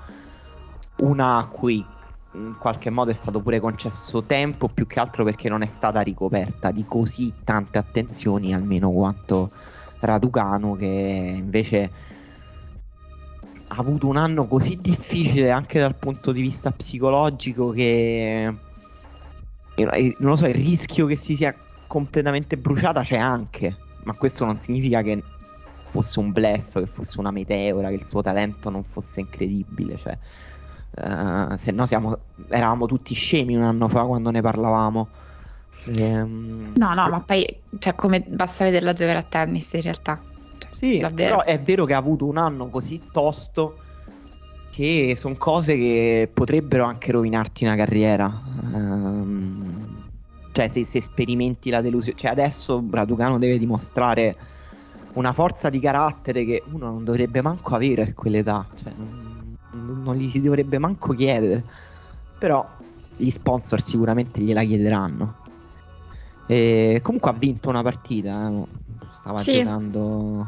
una a cui in qualche modo è stato pure concesso tempo più che altro perché non è stata ricoperta di così tante attenzioni almeno quanto Raducano che invece ha avuto un anno così difficile anche dal punto di vista psicologico che non lo so il rischio che si sia completamente bruciata c'è anche ma questo non significa che fosse un blef che fosse una meteora che il suo talento non fosse incredibile cioè Uh, se no siamo, eravamo tutti scemi un anno fa quando ne parlavamo. Ehm... No, no, ma poi cioè, come basta vederla giocare a tennis in realtà. Cioè, sì, davvero. però è vero che ha avuto un anno così tosto che sono cose che potrebbero anche rovinarti una carriera. Um, cioè, se, se, sperimenti la delusione, cioè adesso Raducano deve dimostrare una forza di carattere che uno non dovrebbe manco avere a quell'età. Cioè, non non gli si dovrebbe manco chiedere. Però gli sponsor sicuramente gliela chiederanno. E comunque ha vinto una partita. Eh. Stava sì. giocando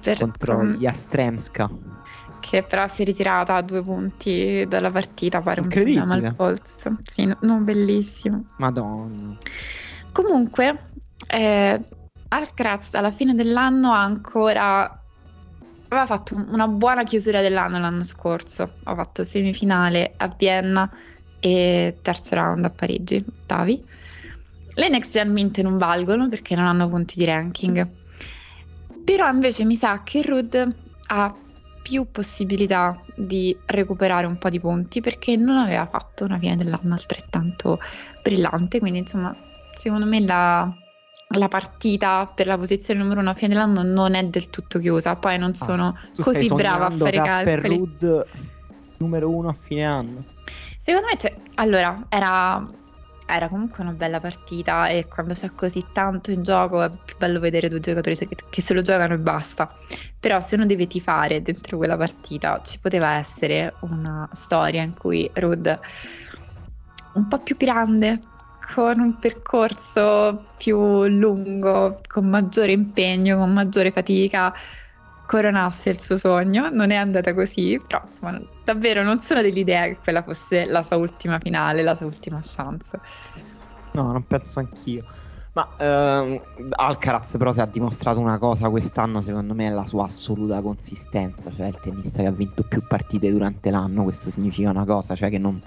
per... contro gli Astremska. Che però si è ritirata a due punti dalla partita. Pare un problema al polso. Sì, no, non bellissimo. Madonna. Comunque, eh, Alcaraz alla fine dell'anno ha ancora aveva fatto una buona chiusura dell'anno l'anno scorso. Ho fatto semifinale a Vienna e terzo round a Parigi, ottavi. Le next gen mint non valgono perché non hanno punti di ranking. Però invece mi sa che Rud ha più possibilità di recuperare un po' di punti perché non aveva fatto una fine dell'anno altrettanto brillante. Quindi, insomma, secondo me la, la partita per la posizione numero uno a fine dell'anno non è del tutto chiusa. Poi non ah, sono ah, così brava a fare Casper calcoli. Rudd numero uno a fine anno. Secondo me, cioè, allora, era, era, comunque una bella partita e quando c'è così tanto in gioco è più bello vedere due giocatori che, che se lo giocano e basta. Però se uno deve tifare dentro quella partita, ci poteva essere una storia in cui Rudd un po' più grande, con un percorso più lungo, con maggiore impegno, con maggiore fatica, coronasse il suo sogno. Non è andata così, però insomma, davvero non sono dell'idea che quella fosse la sua ultima finale, la sua ultima chance. No, non penso anch'io. Ma ehm, Alcaraz però si ha dimostrato una cosa quest'anno, secondo me è la sua assoluta consistenza, cioè il tennista che ha vinto più partite durante l'anno, questo significa una cosa, cioè che non,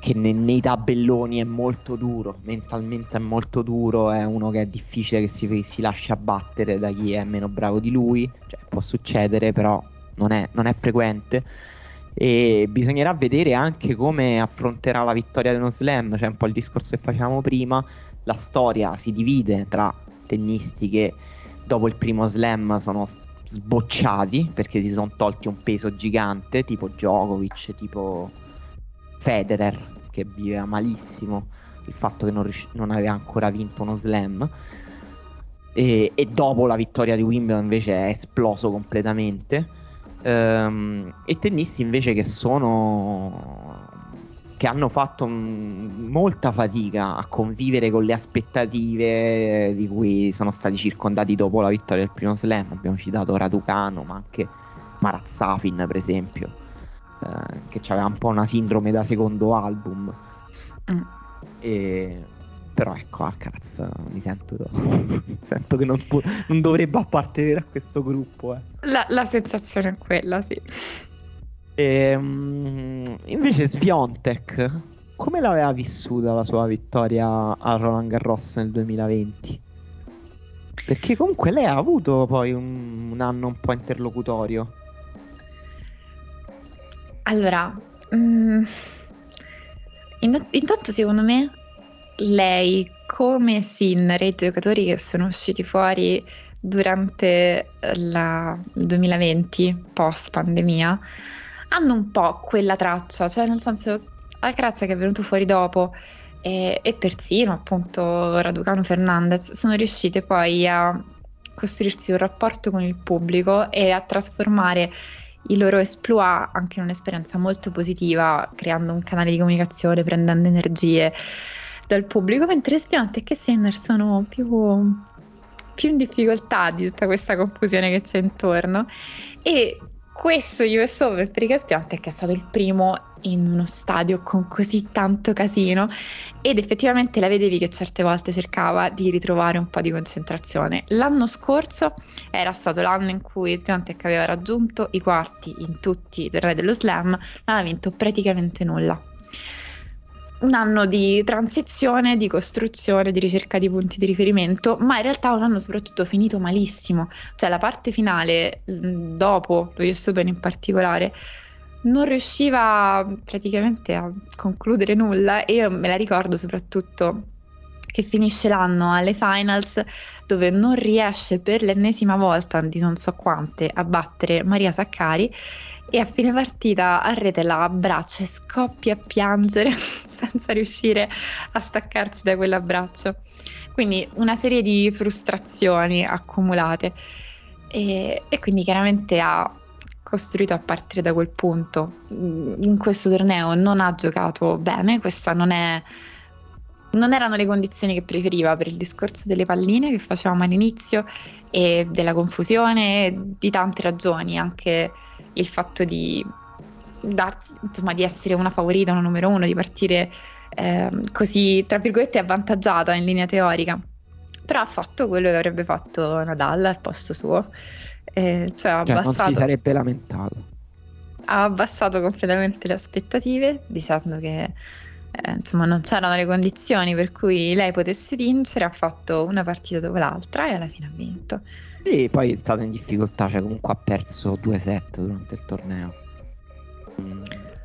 che ne, nei tabelloni è molto duro, mentalmente è molto duro, è uno che è difficile che si, si lascia battere da chi è meno bravo di lui, cioè può succedere però non è, non è frequente. E bisognerà vedere anche come affronterà la vittoria dello slam, cioè un po' il discorso che facevamo prima, la storia si divide tra tennisti che dopo il primo slam sono sbocciati perché si sono tolti un peso gigante, tipo Djokovic, tipo Federer che viveva malissimo il fatto che non, rius- non aveva ancora vinto uno slam. E, e, dopo la vittoria di Wimbledon invece è esploso completamente. Ehm, e tennisti invece che sono che hanno fatto m- molta fatica a convivere con le aspettative di cui sono stati circondati dopo la vittoria del primo slam. Abbiamo citato Raducano ma anche Marat per esempio eh, che aveva un po' una sindrome da secondo album. Mm. E... Però ecco, Alcaraz mi sento, sento che non, pu- non, dovrebbe appartenere a questo gruppo. Eh. La, la, sensazione è quella, sì. E, um, invece Sviontek, come l'aveva vissuta la sua vittoria a Roland Garros nel 2020? Perché comunque lei ha avuto poi un, un anno un po' interlocutorio. Allora, mm, intanto secondo me lei come Sinner e i giocatori che sono usciti fuori durante la, il 2020, post pandemia, hanno un po' quella traccia, cioè nel senso Alcaraz che è venuto fuori dopo e, e persino appunto Raducano Fernandez sono riuscite poi a costruirsi un rapporto con il pubblico e a trasformare i loro exploit anche in un'esperienza molto positiva, creando un canale di comunicazione, prendendo energie dal pubblico, mentre Spionte e Sinner sono più, più in difficoltà di tutta questa confusione che c'è intorno. E questo US Open per i Caspiantek è stato il primo in uno stadio con così tanto casino ed effettivamente la vedevi che certe volte cercava di ritrovare un po' di concentrazione. L'anno scorso era stato l'anno in cui Swiatek aveva raggiunto i quarti in tutti i tornei dello slam, non aveva vinto praticamente nulla un anno di transizione, di costruzione, di ricerca di punti di riferimento, ma in realtà un anno soprattutto finito malissimo. Cioè la parte finale, dopo lo US Open in particolare, non riusciva praticamente a concludere nulla e io me la ricordo soprattutto che finisce l'anno alle finals dove non riesce per l'ennesima volta di non so quante a battere Maria Saccari e a fine partita a rete la abbraccia e scoppia a piangere senza riuscire a staccarsi da quell'abbraccio. Quindi una serie di frustrazioni accumulate e, e quindi chiaramente ha costruito a partire da quel punto. In questo torneo non ha giocato bene, questa non non erano le condizioni che preferiva per il discorso delle palline che facevamo all'inizio e della confusione, di tante ragioni, anche il fatto di, dar, insomma, di essere una favorita, una numero uno, di partire eh, così, tra virgolette, avvantaggiata in linea teorica. Però ha fatto quello che avrebbe fatto Nadal al posto suo. Eh, cioè, ha cioè, abbassato, non si sarebbe lamentato. Ha abbassato completamente le aspettative, dicendo che eh, insomma non c'erano le condizioni per cui lei potesse vincere, ha fatto una partita dopo l'altra e alla fine ha vinto. Sì, poi è stato in difficoltà, cioè comunque ha perso due set durante il torneo. Mm,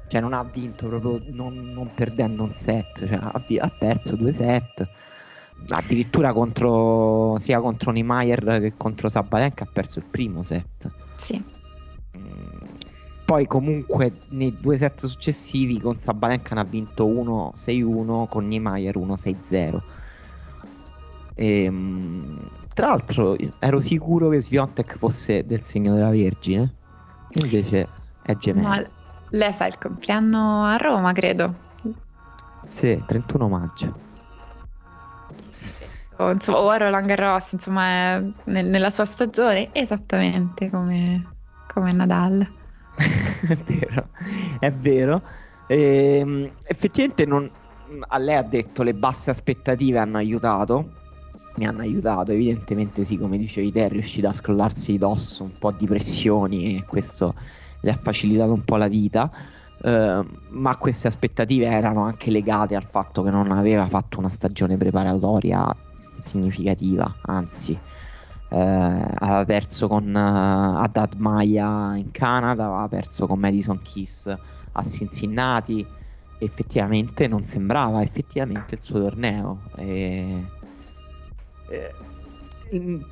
cioè non ha vinto proprio non, non perdendo un set, cioè ha, ha, perso due set. Addirittura contro sia contro Niemeyer che contro Sabalenka ha perso il primo set. Sì. Mm, poi comunque nei due set successivi con Sabalenka ne ha vinto 1-6-1, con Niemeyer 1-6-0. E, ehm, tra l'altro ero sicuro che Sviontek fosse del segno della Vergine, invece è gemello. No, lei fa il compleanno a Roma, credo. Sì, 31 maggio. O, insomma, o a Roland Garros, insomma, nel, nella sua stagione, esattamente come, come Nadal. è vero, è vero. E, ehm, effettivamente non, a lei ha detto le basse aspettative hanno aiutato mi hanno aiutato. Evidentemente, sì, come dicevi te, è riuscita a scrollarsi di dosso un po' di pressioni e questo le ha facilitato un po' la vita. Uh, ma queste aspettative erano anche legate al fatto che non aveva fatto una stagione preparatoria significativa, anzi, uh, aveva perso con uh, Haddad Maya in Canada, aveva perso con Madison Kiss a Cincinnati. Effettivamente non sembrava effettivamente il suo torneo. E eh,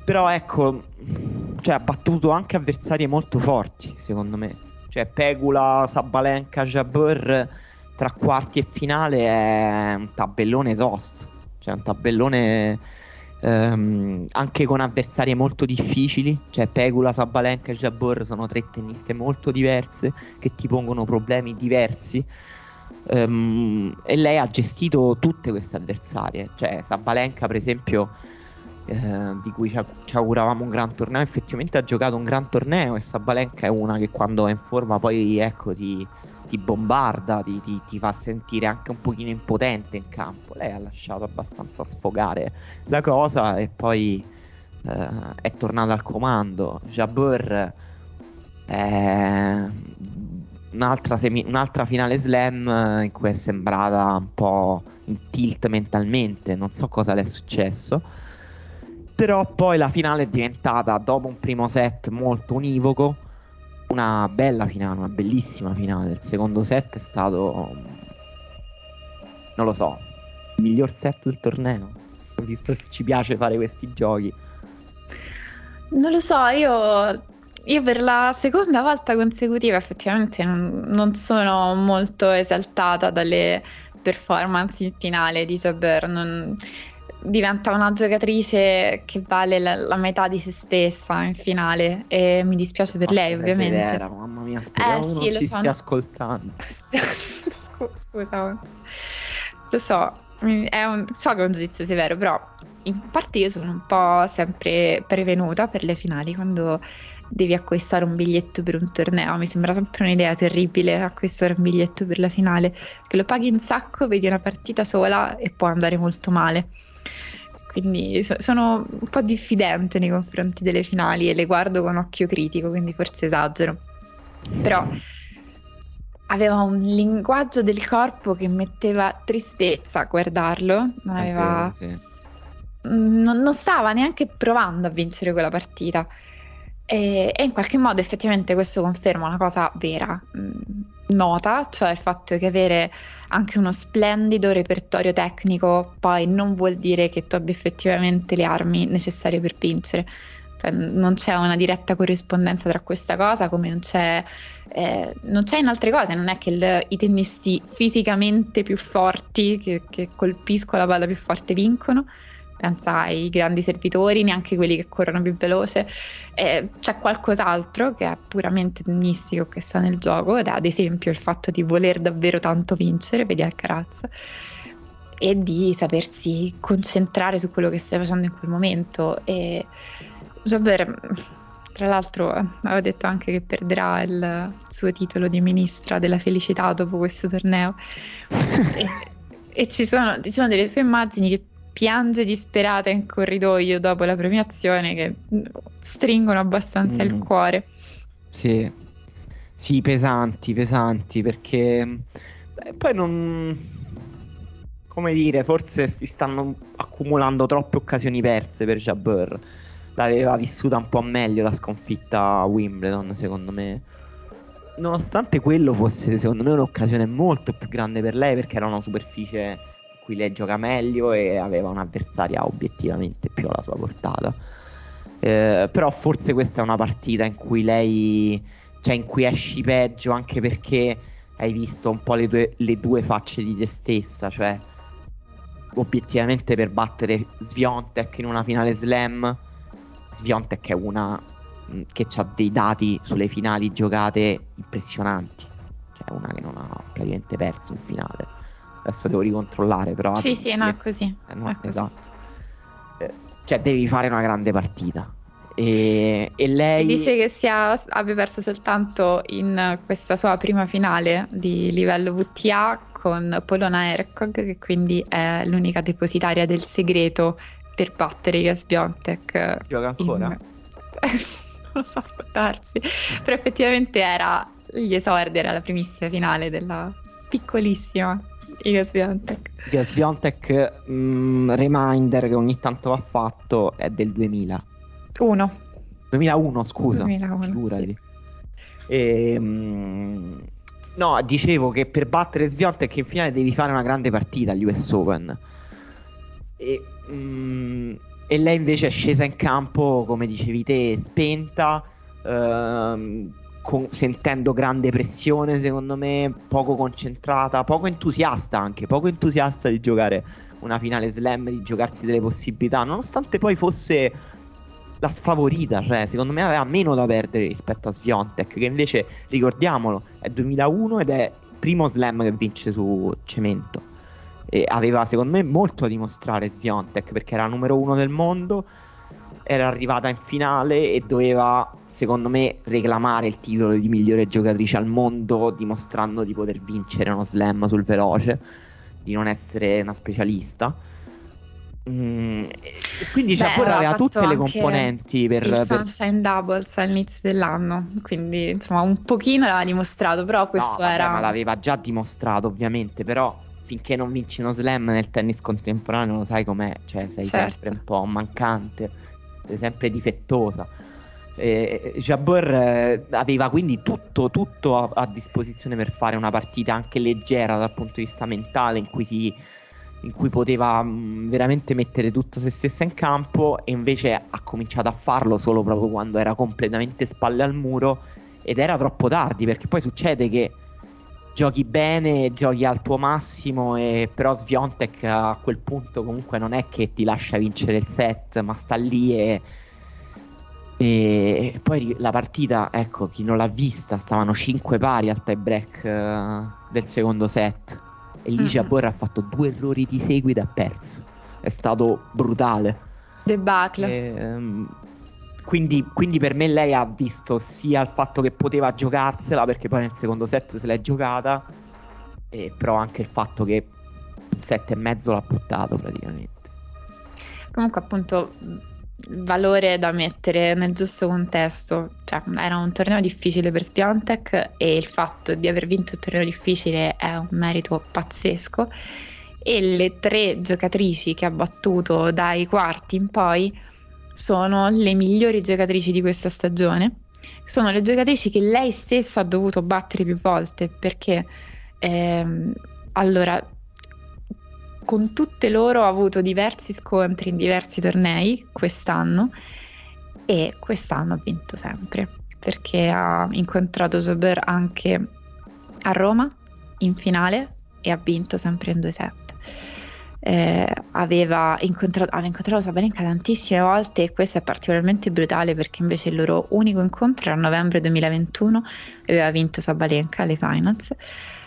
però ecco, cioè, ha battuto anche avversari molto forti, secondo me. Cioè, Pegula, Sabalenka, Jabber tra quarti e finale è un tabellone tosto. Cioè, un tabellone ehm, anche con avversari molto difficili. Cioè, Pegula, Sabalenka e Jabber sono tre tenniste molto diverse che ti pongono problemi diversi. Um, e lei ha gestito tutte queste avversarie. Cioè, Sabalenka, per esempio eh, di cui ci, auguravamo un gran torneo. Effettivamente ha giocato un gran torneo e Sabalenka è una che quando è in forma poi ecco ti, ti bombarda, ti, ti, ti, fa sentire anche un pochino impotente in campo. Lei ha lasciato abbastanza sfogare la cosa e poi eh, è tornata al comando. Jabber è un'altra, semi- un'altra finale slam in cui è sembrata un po' in tilt mentalmente, non so cosa le è successo però poi la finale è diventata, dopo un primo set molto univoco, una bella finale, una bellissima finale. Il secondo set è stato, non lo so, il miglior set del torneo. Visto che ci piace fare questi giochi. Non lo so, io, io per la seconda volta consecutiva effettivamente non, non sono molto esaltata dalle performance in finale di Jabber. Non, diventa una giocatrice che vale la, la, metà di se stessa in finale e mi dispiace per ma lei ovviamente. Severa, mamma mia, speriamo eh, sì, non ci so. stia ascoltando. Scusa, lo so, un, so che è un giudizio severo, però in parte io sono un po' sempre prevenuta per le finali quando devi acquistare un biglietto per un torneo. Mi sembra sempre un'idea terribile acquistare un biglietto per la finale, che lo paghi un sacco, vedi una partita sola e può andare molto male. Quindi so- sono un po' diffidente nei confronti delle finali e le guardo con occhio critico, quindi forse esagero. Però aveva un linguaggio del corpo che metteva tristezza a guardarlo, non aveva... Sì. Non, non stava neanche provando a vincere quella partita. E, e, in qualche modo effettivamente questo conferma una cosa vera, mh, nota, cioè il fatto che avere anche uno splendido repertorio tecnico poi non vuol dire che tu abbia effettivamente le armi necessarie per vincere. Cioè, non c'è una diretta corrispondenza tra questa cosa, come non c'è, eh, non c'è in altre cose. Non è che il, i tennisti fisicamente più forti, che, che colpiscono la palla più forte, vincono pensa ai grandi servitori, neanche quelli che corrono più veloce. Eh, c'è qualcos'altro che è puramente tennistico che sta nel gioco ed è ad esempio il fatto di voler davvero tanto vincere, vedi Alcaraz, e di sapersi concentrare su quello che stai facendo in quel momento. E Jobber, tra l'altro, aveva detto anche che perderà il suo titolo di ministra della felicità dopo questo torneo. e, e ci, sono, ci sono delle sue immagini che piange disperata in corridoio dopo la premiazione che stringono abbastanza mm. il cuore. Sì. Sì, pesanti, pesanti, perché beh, poi non... Come dire, forse si stanno accumulando troppe occasioni perse per Jabber. L'aveva vissuta un po' meglio la sconfitta a Wimbledon, secondo me. Nonostante quello fosse, secondo me, un'occasione molto più grande per lei, perché era una superficie lei gioca meglio e aveva un'avversaria obiettivamente più alla sua portata. Eh, però forse questa è una partita in cui lei, cioè in cui esci peggio anche perché hai visto un po' le due, le due facce di te stessa, cioè obiettivamente per battere Sviontek in una finale slam, Sviontek è una mm, che ha dei dati sulle finali giocate impressionanti, cioè una che non ha praticamente perso in finale Adesso devo ricontrollare, però. Sì, sì, no, è così. Eh, no, è così. Esatto. Eh, cioè, devi fare una grande partita. E, e lei. Dice che sia, abbia perso soltanto in questa sua prima finale di livello VTA con Polona Erkog, che quindi è l'unica depositaria del segreto per battere Gas Biontech. Gioca ancora? In... non lo so, può darsi. Però effettivamente era gli esordi, era la primissima finale della piccolissima Iga Swiatek. Iga Swiatek, mm, reminder che ogni tanto va fatto, è del 2000. 1. 2001, scusa. 2001, Figurati. Sì. E, mm, no, dicevo che per battere Swiatek in finale devi fare una grande partita agli US Open. E, mm, e lei invece è scesa in campo, come dicevi te, spenta. Ehm, con, sentendo grande pressione, secondo me, poco concentrata, poco entusiasta anche, poco entusiasta di giocare una finale slam, di giocarsi delle possibilità, nonostante poi fosse la sfavorita, cioè secondo me aveva meno da perdere rispetto a Sviontek, che invece, ricordiamolo, è 2001 ed è il primo slam che vince su cemento. E aveva secondo me molto da dimostrare Sviontek perché era numero uno del mondo, era arrivata in finale e doveva secondo me, reclamare il titolo di migliore giocatrice al mondo, dimostrando di poter vincere uno slam sul veloce, di non essere una specialista. Mm, quindi cioè, poi aveva tutte le componenti per il per... Sunshine Doubles all'inizio dell'anno quindi insomma un pochino l'aveva dimostrato però questo no, era ma l'aveva già dimostrato ovviamente però finché non vinci uno slam nel tennis contemporaneo lo sai com'è cioè sei certo. sempre un po' mancante sei sempre difettosa eh, Jabber eh, aveva quindi tutto, tutto a, a, disposizione per fare una partita anche leggera dal punto di vista mentale in cui si in cui poteva mh, mm, veramente mettere tutta se stessa in campo e invece ha cominciato a farlo solo proprio quando era completamente spalle al muro ed era troppo tardi perché poi succede che giochi bene, giochi al tuo massimo e però Sviontek a quel punto comunque non è che ti lascia vincere il set ma sta lì e e poi la partita, ecco, chi non l'ha vista, stavano 5 pari al tie break uh, del secondo set. E lì mm-hmm. Borra ha fatto due errori di seguito e ha perso. È stato brutale. Debacle. E, um, quindi, quindi, per me lei ha visto sia il fatto che poteva giocarsela, perché poi nel secondo set se l'è giocata, e però anche il fatto che un set e mezzo l'ha buttato praticamente. Comunque appunto valore da mettere nel giusto contesto, cioè era un torneo difficile per Spiontek e il fatto di aver vinto il torneo difficile è un merito pazzesco. E le tre giocatrici che ha battuto dai quarti in poi sono le migliori giocatrici di questa stagione, sono le giocatrici che lei stessa ha dovuto battere più volte perché ehm, allora con tutte loro ho avuto diversi scontri in diversi tornei quest'anno e quest'anno ha vinto sempre perché ha incontrato Sober anche a Roma in finale e ha vinto sempre in due set. Eh, aveva, incontrato, aveva incontrato Sabalenka tantissime volte e questo è particolarmente brutale perché invece il loro unico incontro era a novembre 2021 e aveva vinto Sabalenka alle finals.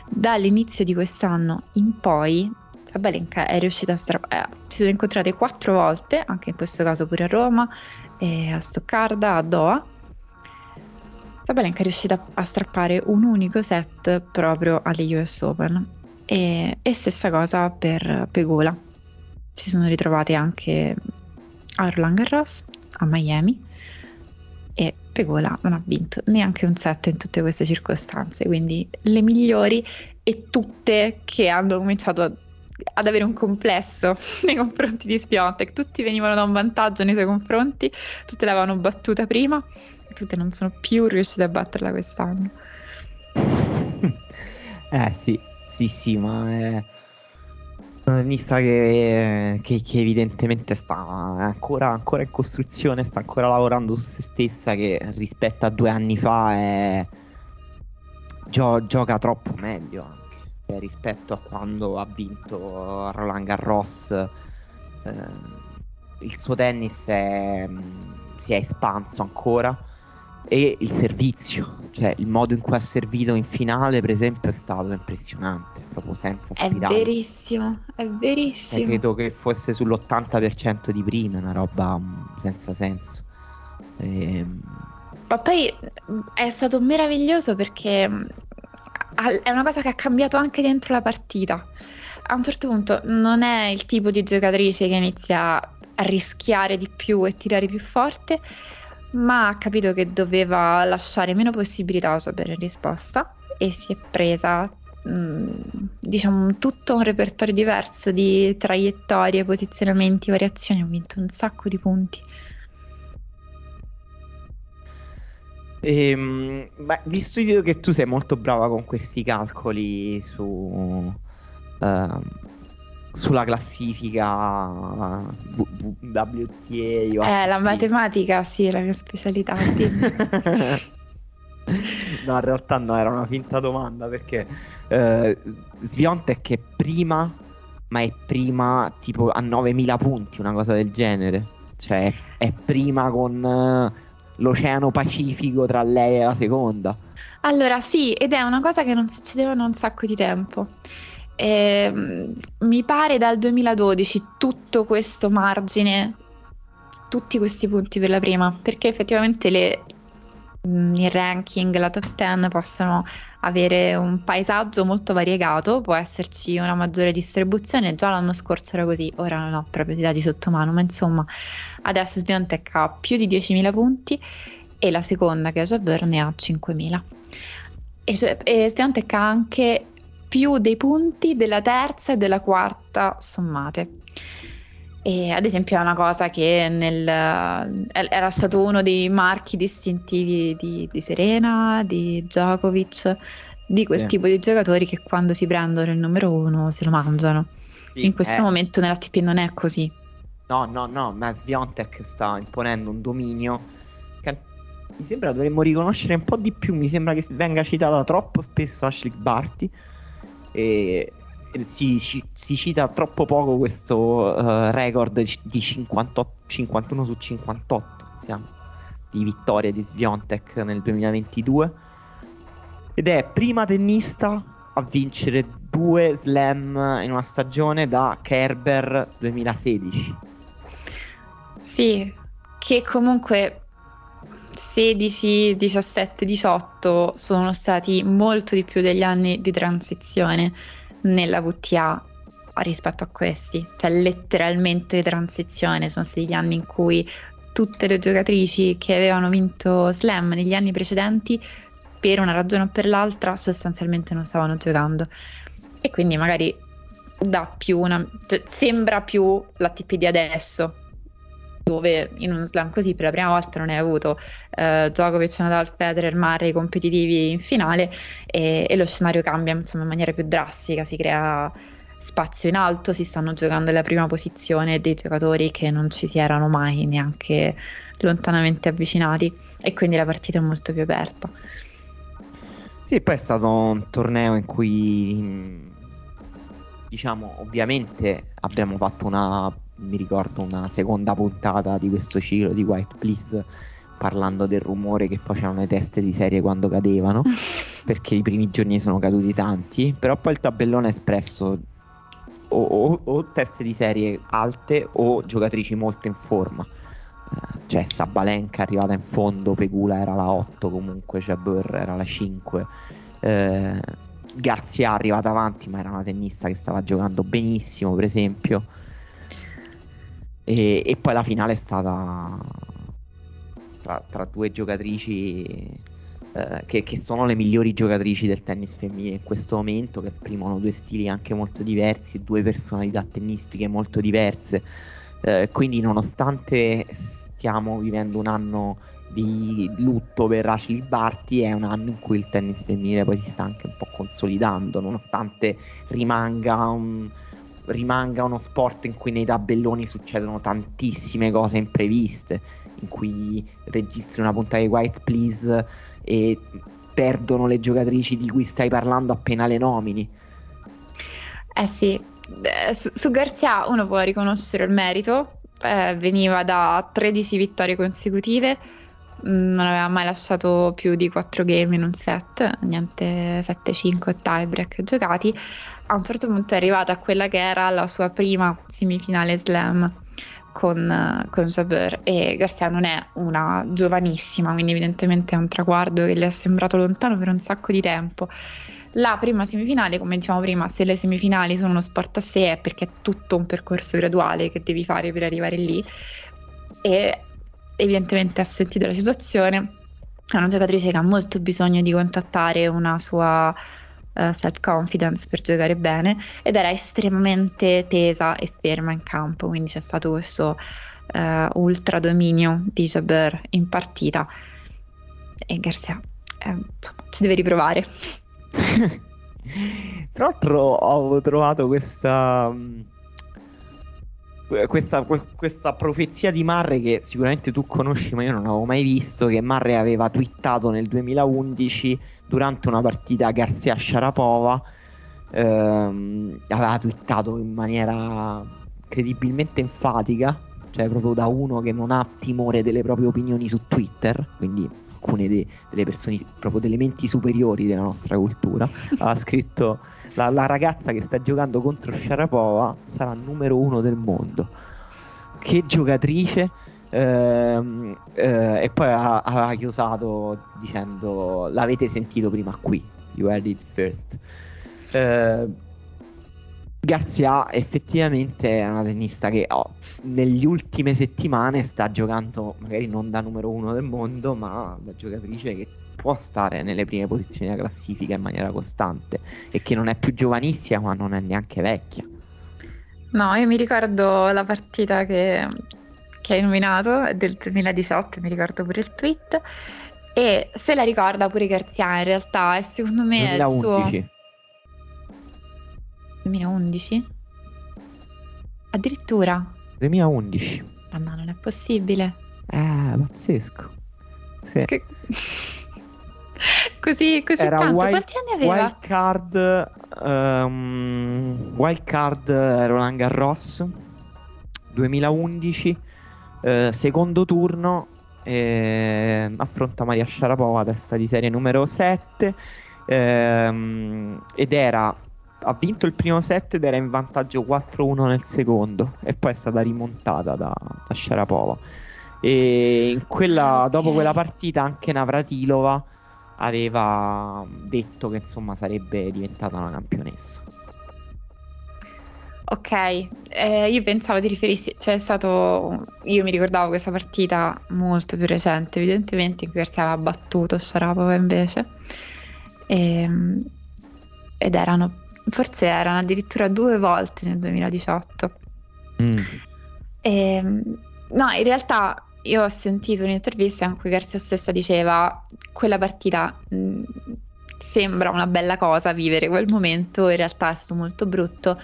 Dall'inizio di quest'anno in poi Sabalenka è riuscita a strappare, eh, si sono incontrate quattro volte, anche in questo caso pure a Roma, a Stoccarda, a Doha. Sabalenka è riuscita a strappare un unico set proprio alle US Open e, e stessa cosa per Pegula. Si sono ritrovate anche a Roland Garros, a Miami e Pegola non ha vinto neanche un set in tutte queste circostanze, quindi le migliori e tutte che hanno cominciato a ad avere un complesso nei confronti di Spiontek. Tutti venivano da un vantaggio nei suoi confronti, tutte l'avevano battuta prima e tutte non sono più riuscite a batterla quest'anno. eh sì, sì, sì, ma è una tennista che, che, che, evidentemente sta ancora, ancora, in costruzione, sta ancora lavorando su se stessa, che rispetto a due anni fa è... Gio- gioca troppo meglio eh, rispetto a quando ha vinto Roland Garros. Eh, il suo tennis è, mm, si è espanso ancora e il servizio, cioè il modo in cui ha servito in finale, per esempio, è stato impressionante, proprio senza spirale. È verissimo, è verissimo. E credo che fosse sull'80% di prima, una roba mm, senza senso. E... Ehm, Ma poi mm, è stato meraviglioso perché è una cosa che ha cambiato anche dentro la partita. A un certo punto non è il tipo di giocatrice che inizia a rischiare di più e tirare più forte, ma ha capito che doveva lasciare meno possibilità a sapere risposta e si è presa mm, diciamo tutto un repertorio diverso di traiettorie, posizionamenti, variazioni, ha vinto un sacco di punti. Ehm, beh, visto che tu sei molto brava con questi calcoli su, uh, sulla classifica WTA, eh, la matematica, sì, la mia specialità. no, in realtà no, era una finta domanda perché uh, Sviontek è prima, ma è prima tipo a 9000 punti, una cosa del genere. Cioè, è prima con. L'Oceano Pacifico tra lei e la seconda. Allora, sì, ed è una cosa che non succedeva da un sacco di tempo. Eh, mi pare dal 2012 tutto questo margine, tutti questi punti per la prima, perché effettivamente le, mm, il ranking, la top 10 possono avere un paesaggio molto variegato, può esserci una maggiore distribuzione, già l'anno scorso era così, ora non ho proprio i dati sotto mano, ma insomma adesso Sbiontech ha più di 10.000 punti e la seconda che è Jabber ne ha 5.000. E, e Sbiontech ha anche più dei punti della terza e della quarta sommate. E ad esempio è una cosa che nel, era stato uno dei marchi distintivi di, di Serena, di Djokovic, di quel sì. tipo di giocatori che quando si prendono il numero uno se lo mangiano. Sì, in questo eh. momento nell'ATP non è così. No, no, no, ma Sviontek sta imponendo un dominio che mi sembra dovremmo riconoscere un po' di più. Mi sembra che venga citata troppo spesso Ashley Barty e, e si, si, si, cita troppo poco questo uh, record di 58, 51 su 58 siamo, di vittoria di Sviontek nel 2022 ed è prima tennista a vincere due slam in una stagione da Kerber 2016 sì, che comunque 16, 17, 18 sono stati molto di più degli anni di transizione nella VTA rispetto a questi, cioè letteralmente transizione, sono stati gli anni in cui tutte le giocatrici che avevano vinto Slam negli anni precedenti per una ragione o per l'altra sostanzialmente non stavano giocando. E quindi magari dà più una cioè, sembra più l'ATP di adesso dove in uno slam così per la prima volta non hai avuto uh, Djokovic, Nadal, Federer, Murray competitivi in finale e, e lo scenario cambia insomma, in maniera più drastica, si crea spazio in alto, si stanno giocando alla prima posizione dei giocatori che non ci si erano mai neanche lontanamente avvicinati e quindi la partita è molto più aperta. Sì, poi è stato un torneo in cui diciamo ovviamente abbiamo fatto una mi ricordo una seconda puntata di questo ciclo di White Please parlando del rumore che facevano le teste di serie quando cadevano, perché i primi giorni sono caduti tanti, però poi il tabellone ha espresso o, o, o teste di serie alte o giocatrici molto in forma. Uh, cioè Sabalenka è arrivata in fondo, Pegula era la 8 comunque, cioè Burr era la 5. Uh, eh, Garzia è arrivata avanti, ma era una tennista che stava giocando benissimo, per esempio. E, e poi la finale è stata tra, tra due giocatrici eh, che, che, sono le migliori giocatrici del tennis femminile in questo momento, che esprimono due stili anche molto diversi, due personalità tennistiche molto diverse. Eh, quindi, nonostante stiamo vivendo un anno di lutto per Ashley Barty, è un anno in cui il tennis femminile poi si sta anche un po' consolidando, nonostante rimanga un rimanga uno sport in cui nei tabelloni succedono tantissime cose impreviste, in cui registri una puntata di White Please e perdono le giocatrici di cui stai parlando appena le nomini. Eh sì, eh, su, su Garzia uno può riconoscere il merito, eh, veniva da 13 vittorie consecutive, mm, non aveva mai lasciato più di 4 game in un set, niente 7-5 tiebreak giocati a un certo punto è arrivata a quella che era la sua prima semifinale slam con, con Jabeur e Garcia non è una giovanissima, quindi evidentemente è un traguardo che le è sembrato lontano per un sacco di tempo. La prima semifinale, come diciamo prima, se le semifinali sono uno sport a sé è perché è tutto un percorso graduale che devi fare per arrivare lì e evidentemente ha sentito la situazione. È una giocatrice che ha molto bisogno di contattare una sua uh, self-confidence per giocare bene ed era estremamente tesa e ferma in campo, quindi c'è stato questo uh, ultra dominio di Jabber in partita e Garcia eh, insomma, ci deve riprovare. Tra l'altro ho trovato questa... Questa, questa, profezia di Marre che sicuramente tu conosci ma io non avevo mai visto che Marre aveva twittato nel 2011 durante una partita Garzia Sharapova ehm, aveva twittato in maniera credibilmente enfatica, cioè proprio da uno che non ha timore delle proprie opinioni su Twitter, quindi alcune de- delle persone, proprio delle menti superiori della nostra cultura, ha scritto la-, la ragazza che sta giocando contro Sharapova sarà numero uno del mondo. Che giocatrice! Ehm, eh, e poi ha, chiusato dicendo l'avete sentito prima qui, you heard it first. Eh, Garzia effettivamente è una tennista che oh, negli ultime settimane sta giocando magari non da numero uno del mondo, ma da giocatrice che può stare nelle prime posizioni della classifica in maniera costante e che non è più giovanissima ma non è neanche vecchia. No, io mi ricordo la partita che che hai nominato, è del 2018, mi ricordo pure il tweet. E se la ricorda pure Garzia in realtà, e secondo me 2011. è il suo... 2011? Addirittura? 2011. Ma no, non è possibile. Eh, pazzesco. Sì. Che... così, così Era tanto. Wild, Quanti anni aveva? Wild Card, um, Wild Card Roland Garros 2011, eh, secondo turno, eh, affronta Maria Sharapova, testa di serie numero 7, ehm, ed era ha vinto il primo set ed era in vantaggio 4-1 nel secondo. E poi è stata rimontata da, da Sharapova. E quella, dopo quella partita anche Navratilova aveva detto che insomma sarebbe diventata una campionessa Ok, eh, io pensavo di riferissi, c'è cioè stato, io mi ricordavo questa partita molto più recente, evidentemente, in cui aveva battuto Sharapova invece, e, ehm, ed erano, forse erano addirittura due volte nel 2018. Mm. E, ehm, no, in realtà io ho sentito un'intervista in cui Garcia stessa diceva quella partita mh, mm, sembra una bella cosa vivere quel momento, in realtà è stato molto brutto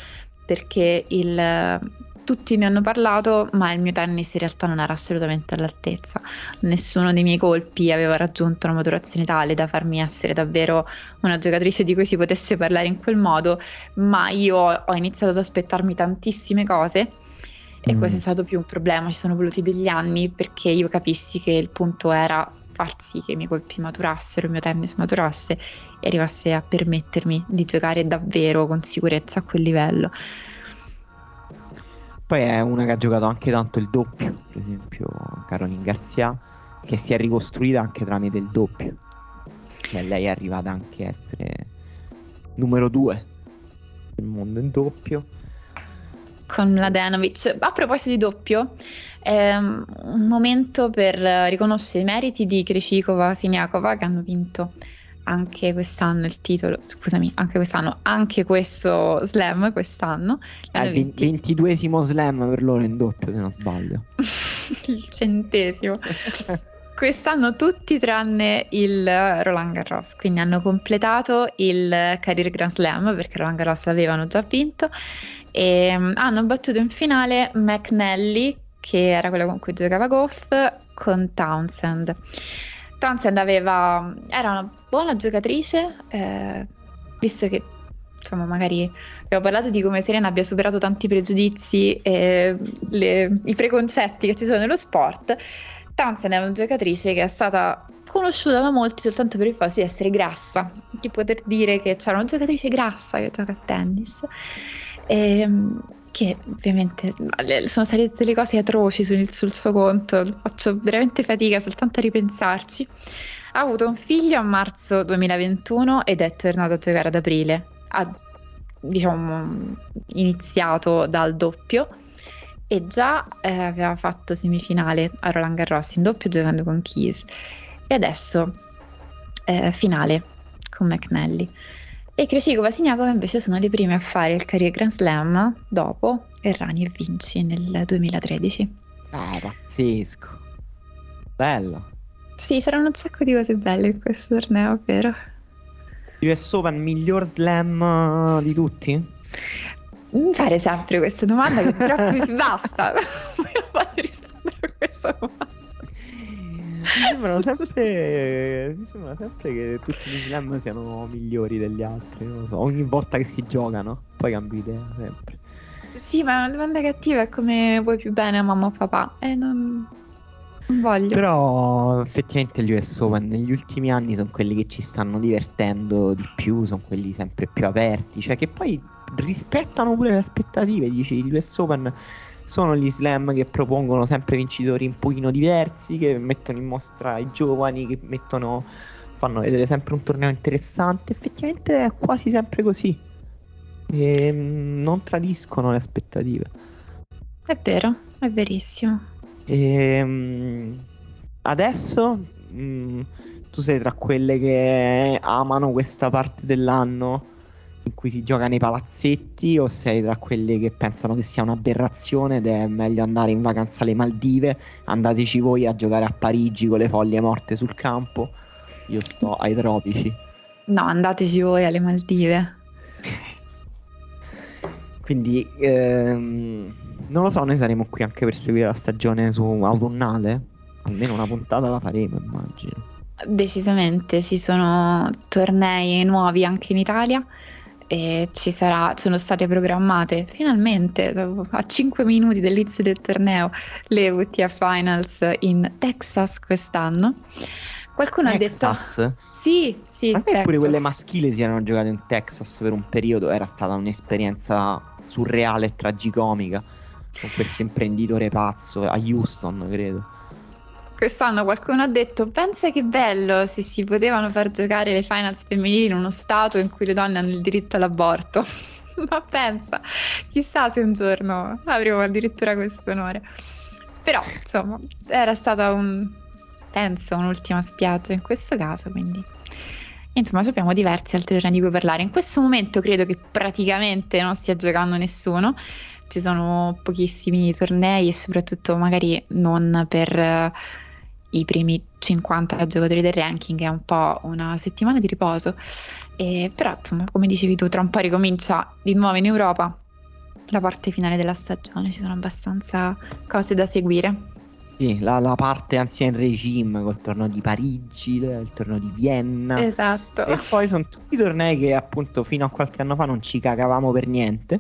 perché il, tutti ne hanno parlato, ma il mio tennis in realtà non era assolutamente all'altezza. Nessuno dei miei colpi aveva raggiunto una maturazione tale da farmi essere davvero una giocatrice di cui si potesse parlare in quel modo, ma io ho iniziato ad aspettarmi tantissime cose e mm. questo è stato più un problema, ci sono voluti degli anni perché io capissi che il punto era far sì che i miei colpi maturassero, il mio tennis maturasse e arrivasse a permettermi di giocare davvero con sicurezza a quel livello. Poi è una che ha giocato anche tanto il doppio, per esempio Caroline Garzia, che si è ricostruita anche tramite il doppio. Cioè lei è arrivata anche a essere numero due nel mondo in doppio con Mladenovic. A proposito di doppio, è un momento per riconoscere i meriti di Krejcikova Siniakova che hanno vinto anche quest'anno il titolo, scusami, anche quest'anno, anche questo slam quest'anno. È il ventiduesimo slam per loro in doppio, se non sbaglio. il centesimo. quest'anno tutti tranne il Roland Garros, quindi hanno completato il Career Grand Slam perché Roland Garros l'avevano già vinto e um, hanno battuto in finale McNally, che era quello con cui giocava Goff, con Townsend. Townsend aveva, era una buona giocatrice, eh, visto che insomma magari abbiamo parlato di come Serena abbia superato tanti pregiudizi e le, i preconcetti che ci sono nello sport. Townsend è una giocatrice che è stata conosciuta da molti soltanto per il fatto di essere grassa, di poter dire che c'era una giocatrice grassa che gioca a tennis. E, ehm, che ovviamente sono state delle cose atroci sul, sul, suo conto, faccio veramente fatica soltanto a ripensarci. Ha avuto un figlio a marzo 2021 ed è tornato a giocare ad aprile. Ha diciamo iniziato dal doppio e già eh, aveva fatto semifinale a Roland Garros in doppio giocando con Keys e adesso eh, finale con McNally. E Krejcikova e Siniakova invece sono le prime a fare il Career Grand Slam dopo Errani e Vinci nel 2013. Ah, pazzesco. Bello. Sì, c'erano un sacco di cose belle in questo torneo, vero? US Open miglior slam di tutti? Mi fare sempre questa domanda che troppo basta. Non voglio rispondere a questa domanda. Mi sembrano sempre. Mi sembra sempre che tutti gli slam siano migliori degli altri. Non lo so. Ogni volta che si giocano, poi cambio idea sempre. Sì, ma una domanda cattiva è come vuoi più bene a mamma o papà. E non. Non voglio. Però effettivamente gli US Open negli ultimi anni sono quelli che ci stanno divertendo di più, sono quelli sempre più aperti, cioè che poi rispettano pure le aspettative, dici, gli US Open sono gli slam che propongono sempre vincitori un pochino diversi, che mettono in mostra i giovani, che mettono, fanno vedere sempre un torneo interessante. Effettivamente è quasi sempre così. E mm, non tradiscono le aspettative. È vero, è verissimo. E, um, adesso mh, mm, tu sei tra quelle che amano questa parte dell'anno in cui si gioca nei palazzetti o sei tra quelli che pensano che sia un'aberrazione ed è meglio andare in vacanza alle Maldive, andateci voi a giocare a Parigi con le foglie morte sul campo, io sto ai tropici. No, andateci voi alle Maldive. Quindi ehm, non lo so, noi saremo qui anche per seguire la stagione su autunnale. Almeno una puntata la faremo, immagino. Decisamente, ci sono tornei nuovi anche in Italia e ci sarà, sono state programmate finalmente a 5 minuti dall'inizio del torneo le WTF Finals in Texas quest'anno. Qualcuno Texas? ha detto... Sì, sì. Ma sai pure quelle maschili si erano giocate in Texas per un periodo, era stata un'esperienza surreale e tragicomica con questo imprenditore pazzo a Houston, credo. Quest'anno qualcuno ha detto: Pensa che bello se si potevano far giocare le finals femminili in uno stato in cui le donne hanno il diritto all'aborto. Ma pensa, chissà se un giorno avremo addirittura questo onore. Però, insomma, era stata un, penso, un'ultima spiaggia in questo caso, quindi. Insomma, abbiamo diversi altri giorni di cui parlare. In questo momento credo che praticamente non stia giocando nessuno. Ci sono pochissimi tornei e soprattutto magari non per i primi 50 giocatori del ranking, è un po' una settimana di riposo. E, però, insomma, come dicevi tu, tra un po' ricomincia di nuovo in Europa la parte finale della stagione, ci sono abbastanza cose da seguire. Sì, la, la parte ancien regime col torneo di Parigi, il torneo di Vienna. Esatto. E poi sono tutti tornei che appunto fino a qualche anno fa non ci cagavamo per niente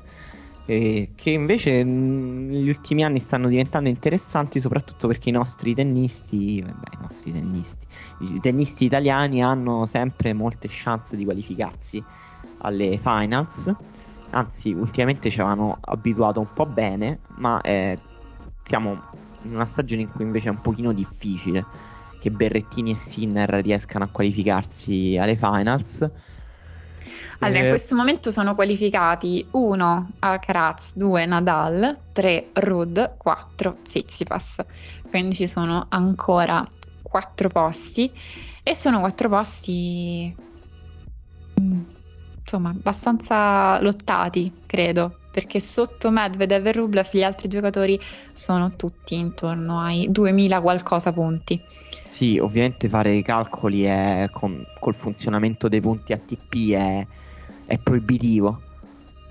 eh, che invece negli ultimi anni stanno diventando interessanti soprattutto perché i nostri tennisti, beh, i nostri tennisti, i tennisti italiani hanno sempre molte chance di qualificarsi alle finals. Anzi, ultimamente ci avevano abituato un po' bene, ma eh, siamo in una stagione in cui invece è un pochino difficile che Berrettini e Sinner riescano a qualificarsi alle finals. Allora, in eh, questo momento sono qualificati 1 Alcaraz, 2 Nadal, 3 Rud, 4 Tsitsipas. Quindi ci sono ancora 4 posti e sono 4 posti mm, insomma abbastanza lottati, credo, perché sotto Medvedev e Rublev gli altri giocatori sono tutti intorno ai 2000 qualcosa punti. Sì, ovviamente fare i calcoli è con, col funzionamento dei punti ATP è è proibitivo.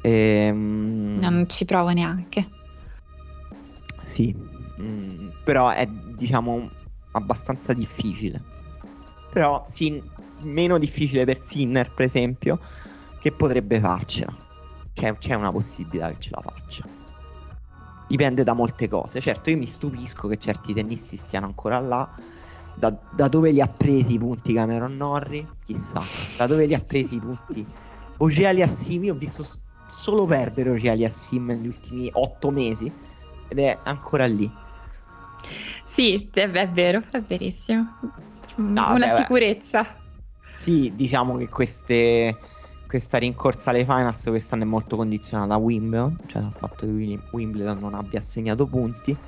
Ehm... Non ci provo neanche. Sì, mm, però è diciamo abbastanza difficile. Però sì, meno difficile per Sinner, per esempio, che potrebbe farcela. C'è, c'è una possibilità che ce la faccia. Dipende da molte cose. Certo, io mi stupisco che certi tennisti stiano ancora là. Da, da dove li ha presi i punti Cameron Norrie? Chissà. Da dove li ha presi i punti Ogea Aliassimi ho visto solo perdere Ogea Aliassim negli ultimi otto mesi ed è ancora lì. Sì, è, è vero, è verissimo. No, Una beh, sicurezza. Sì, diciamo che queste, questa rincorsa alle finals quest'anno è molto condizionata da Wimbledon, cioè dal fatto che Wimbledon non abbia assegnato punti.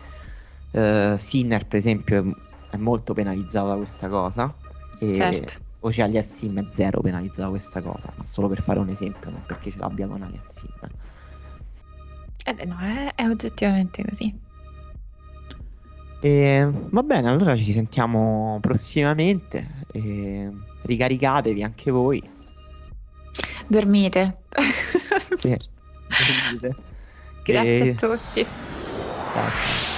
Uh, Sinner, per esempio, è, molto penalizzato da questa cosa. E certo. Oceali Assim è zero penalizzato questa cosa, ma solo per fare un esempio, non perché ce l'abbia con Ali Assim. Eh beh, no, è, è oggettivamente così. E, va bene, allora ci sentiamo prossimamente. E, ricaricatevi anche voi. Dormite. Sì, dormite. Grazie e... a tutti. Ciao.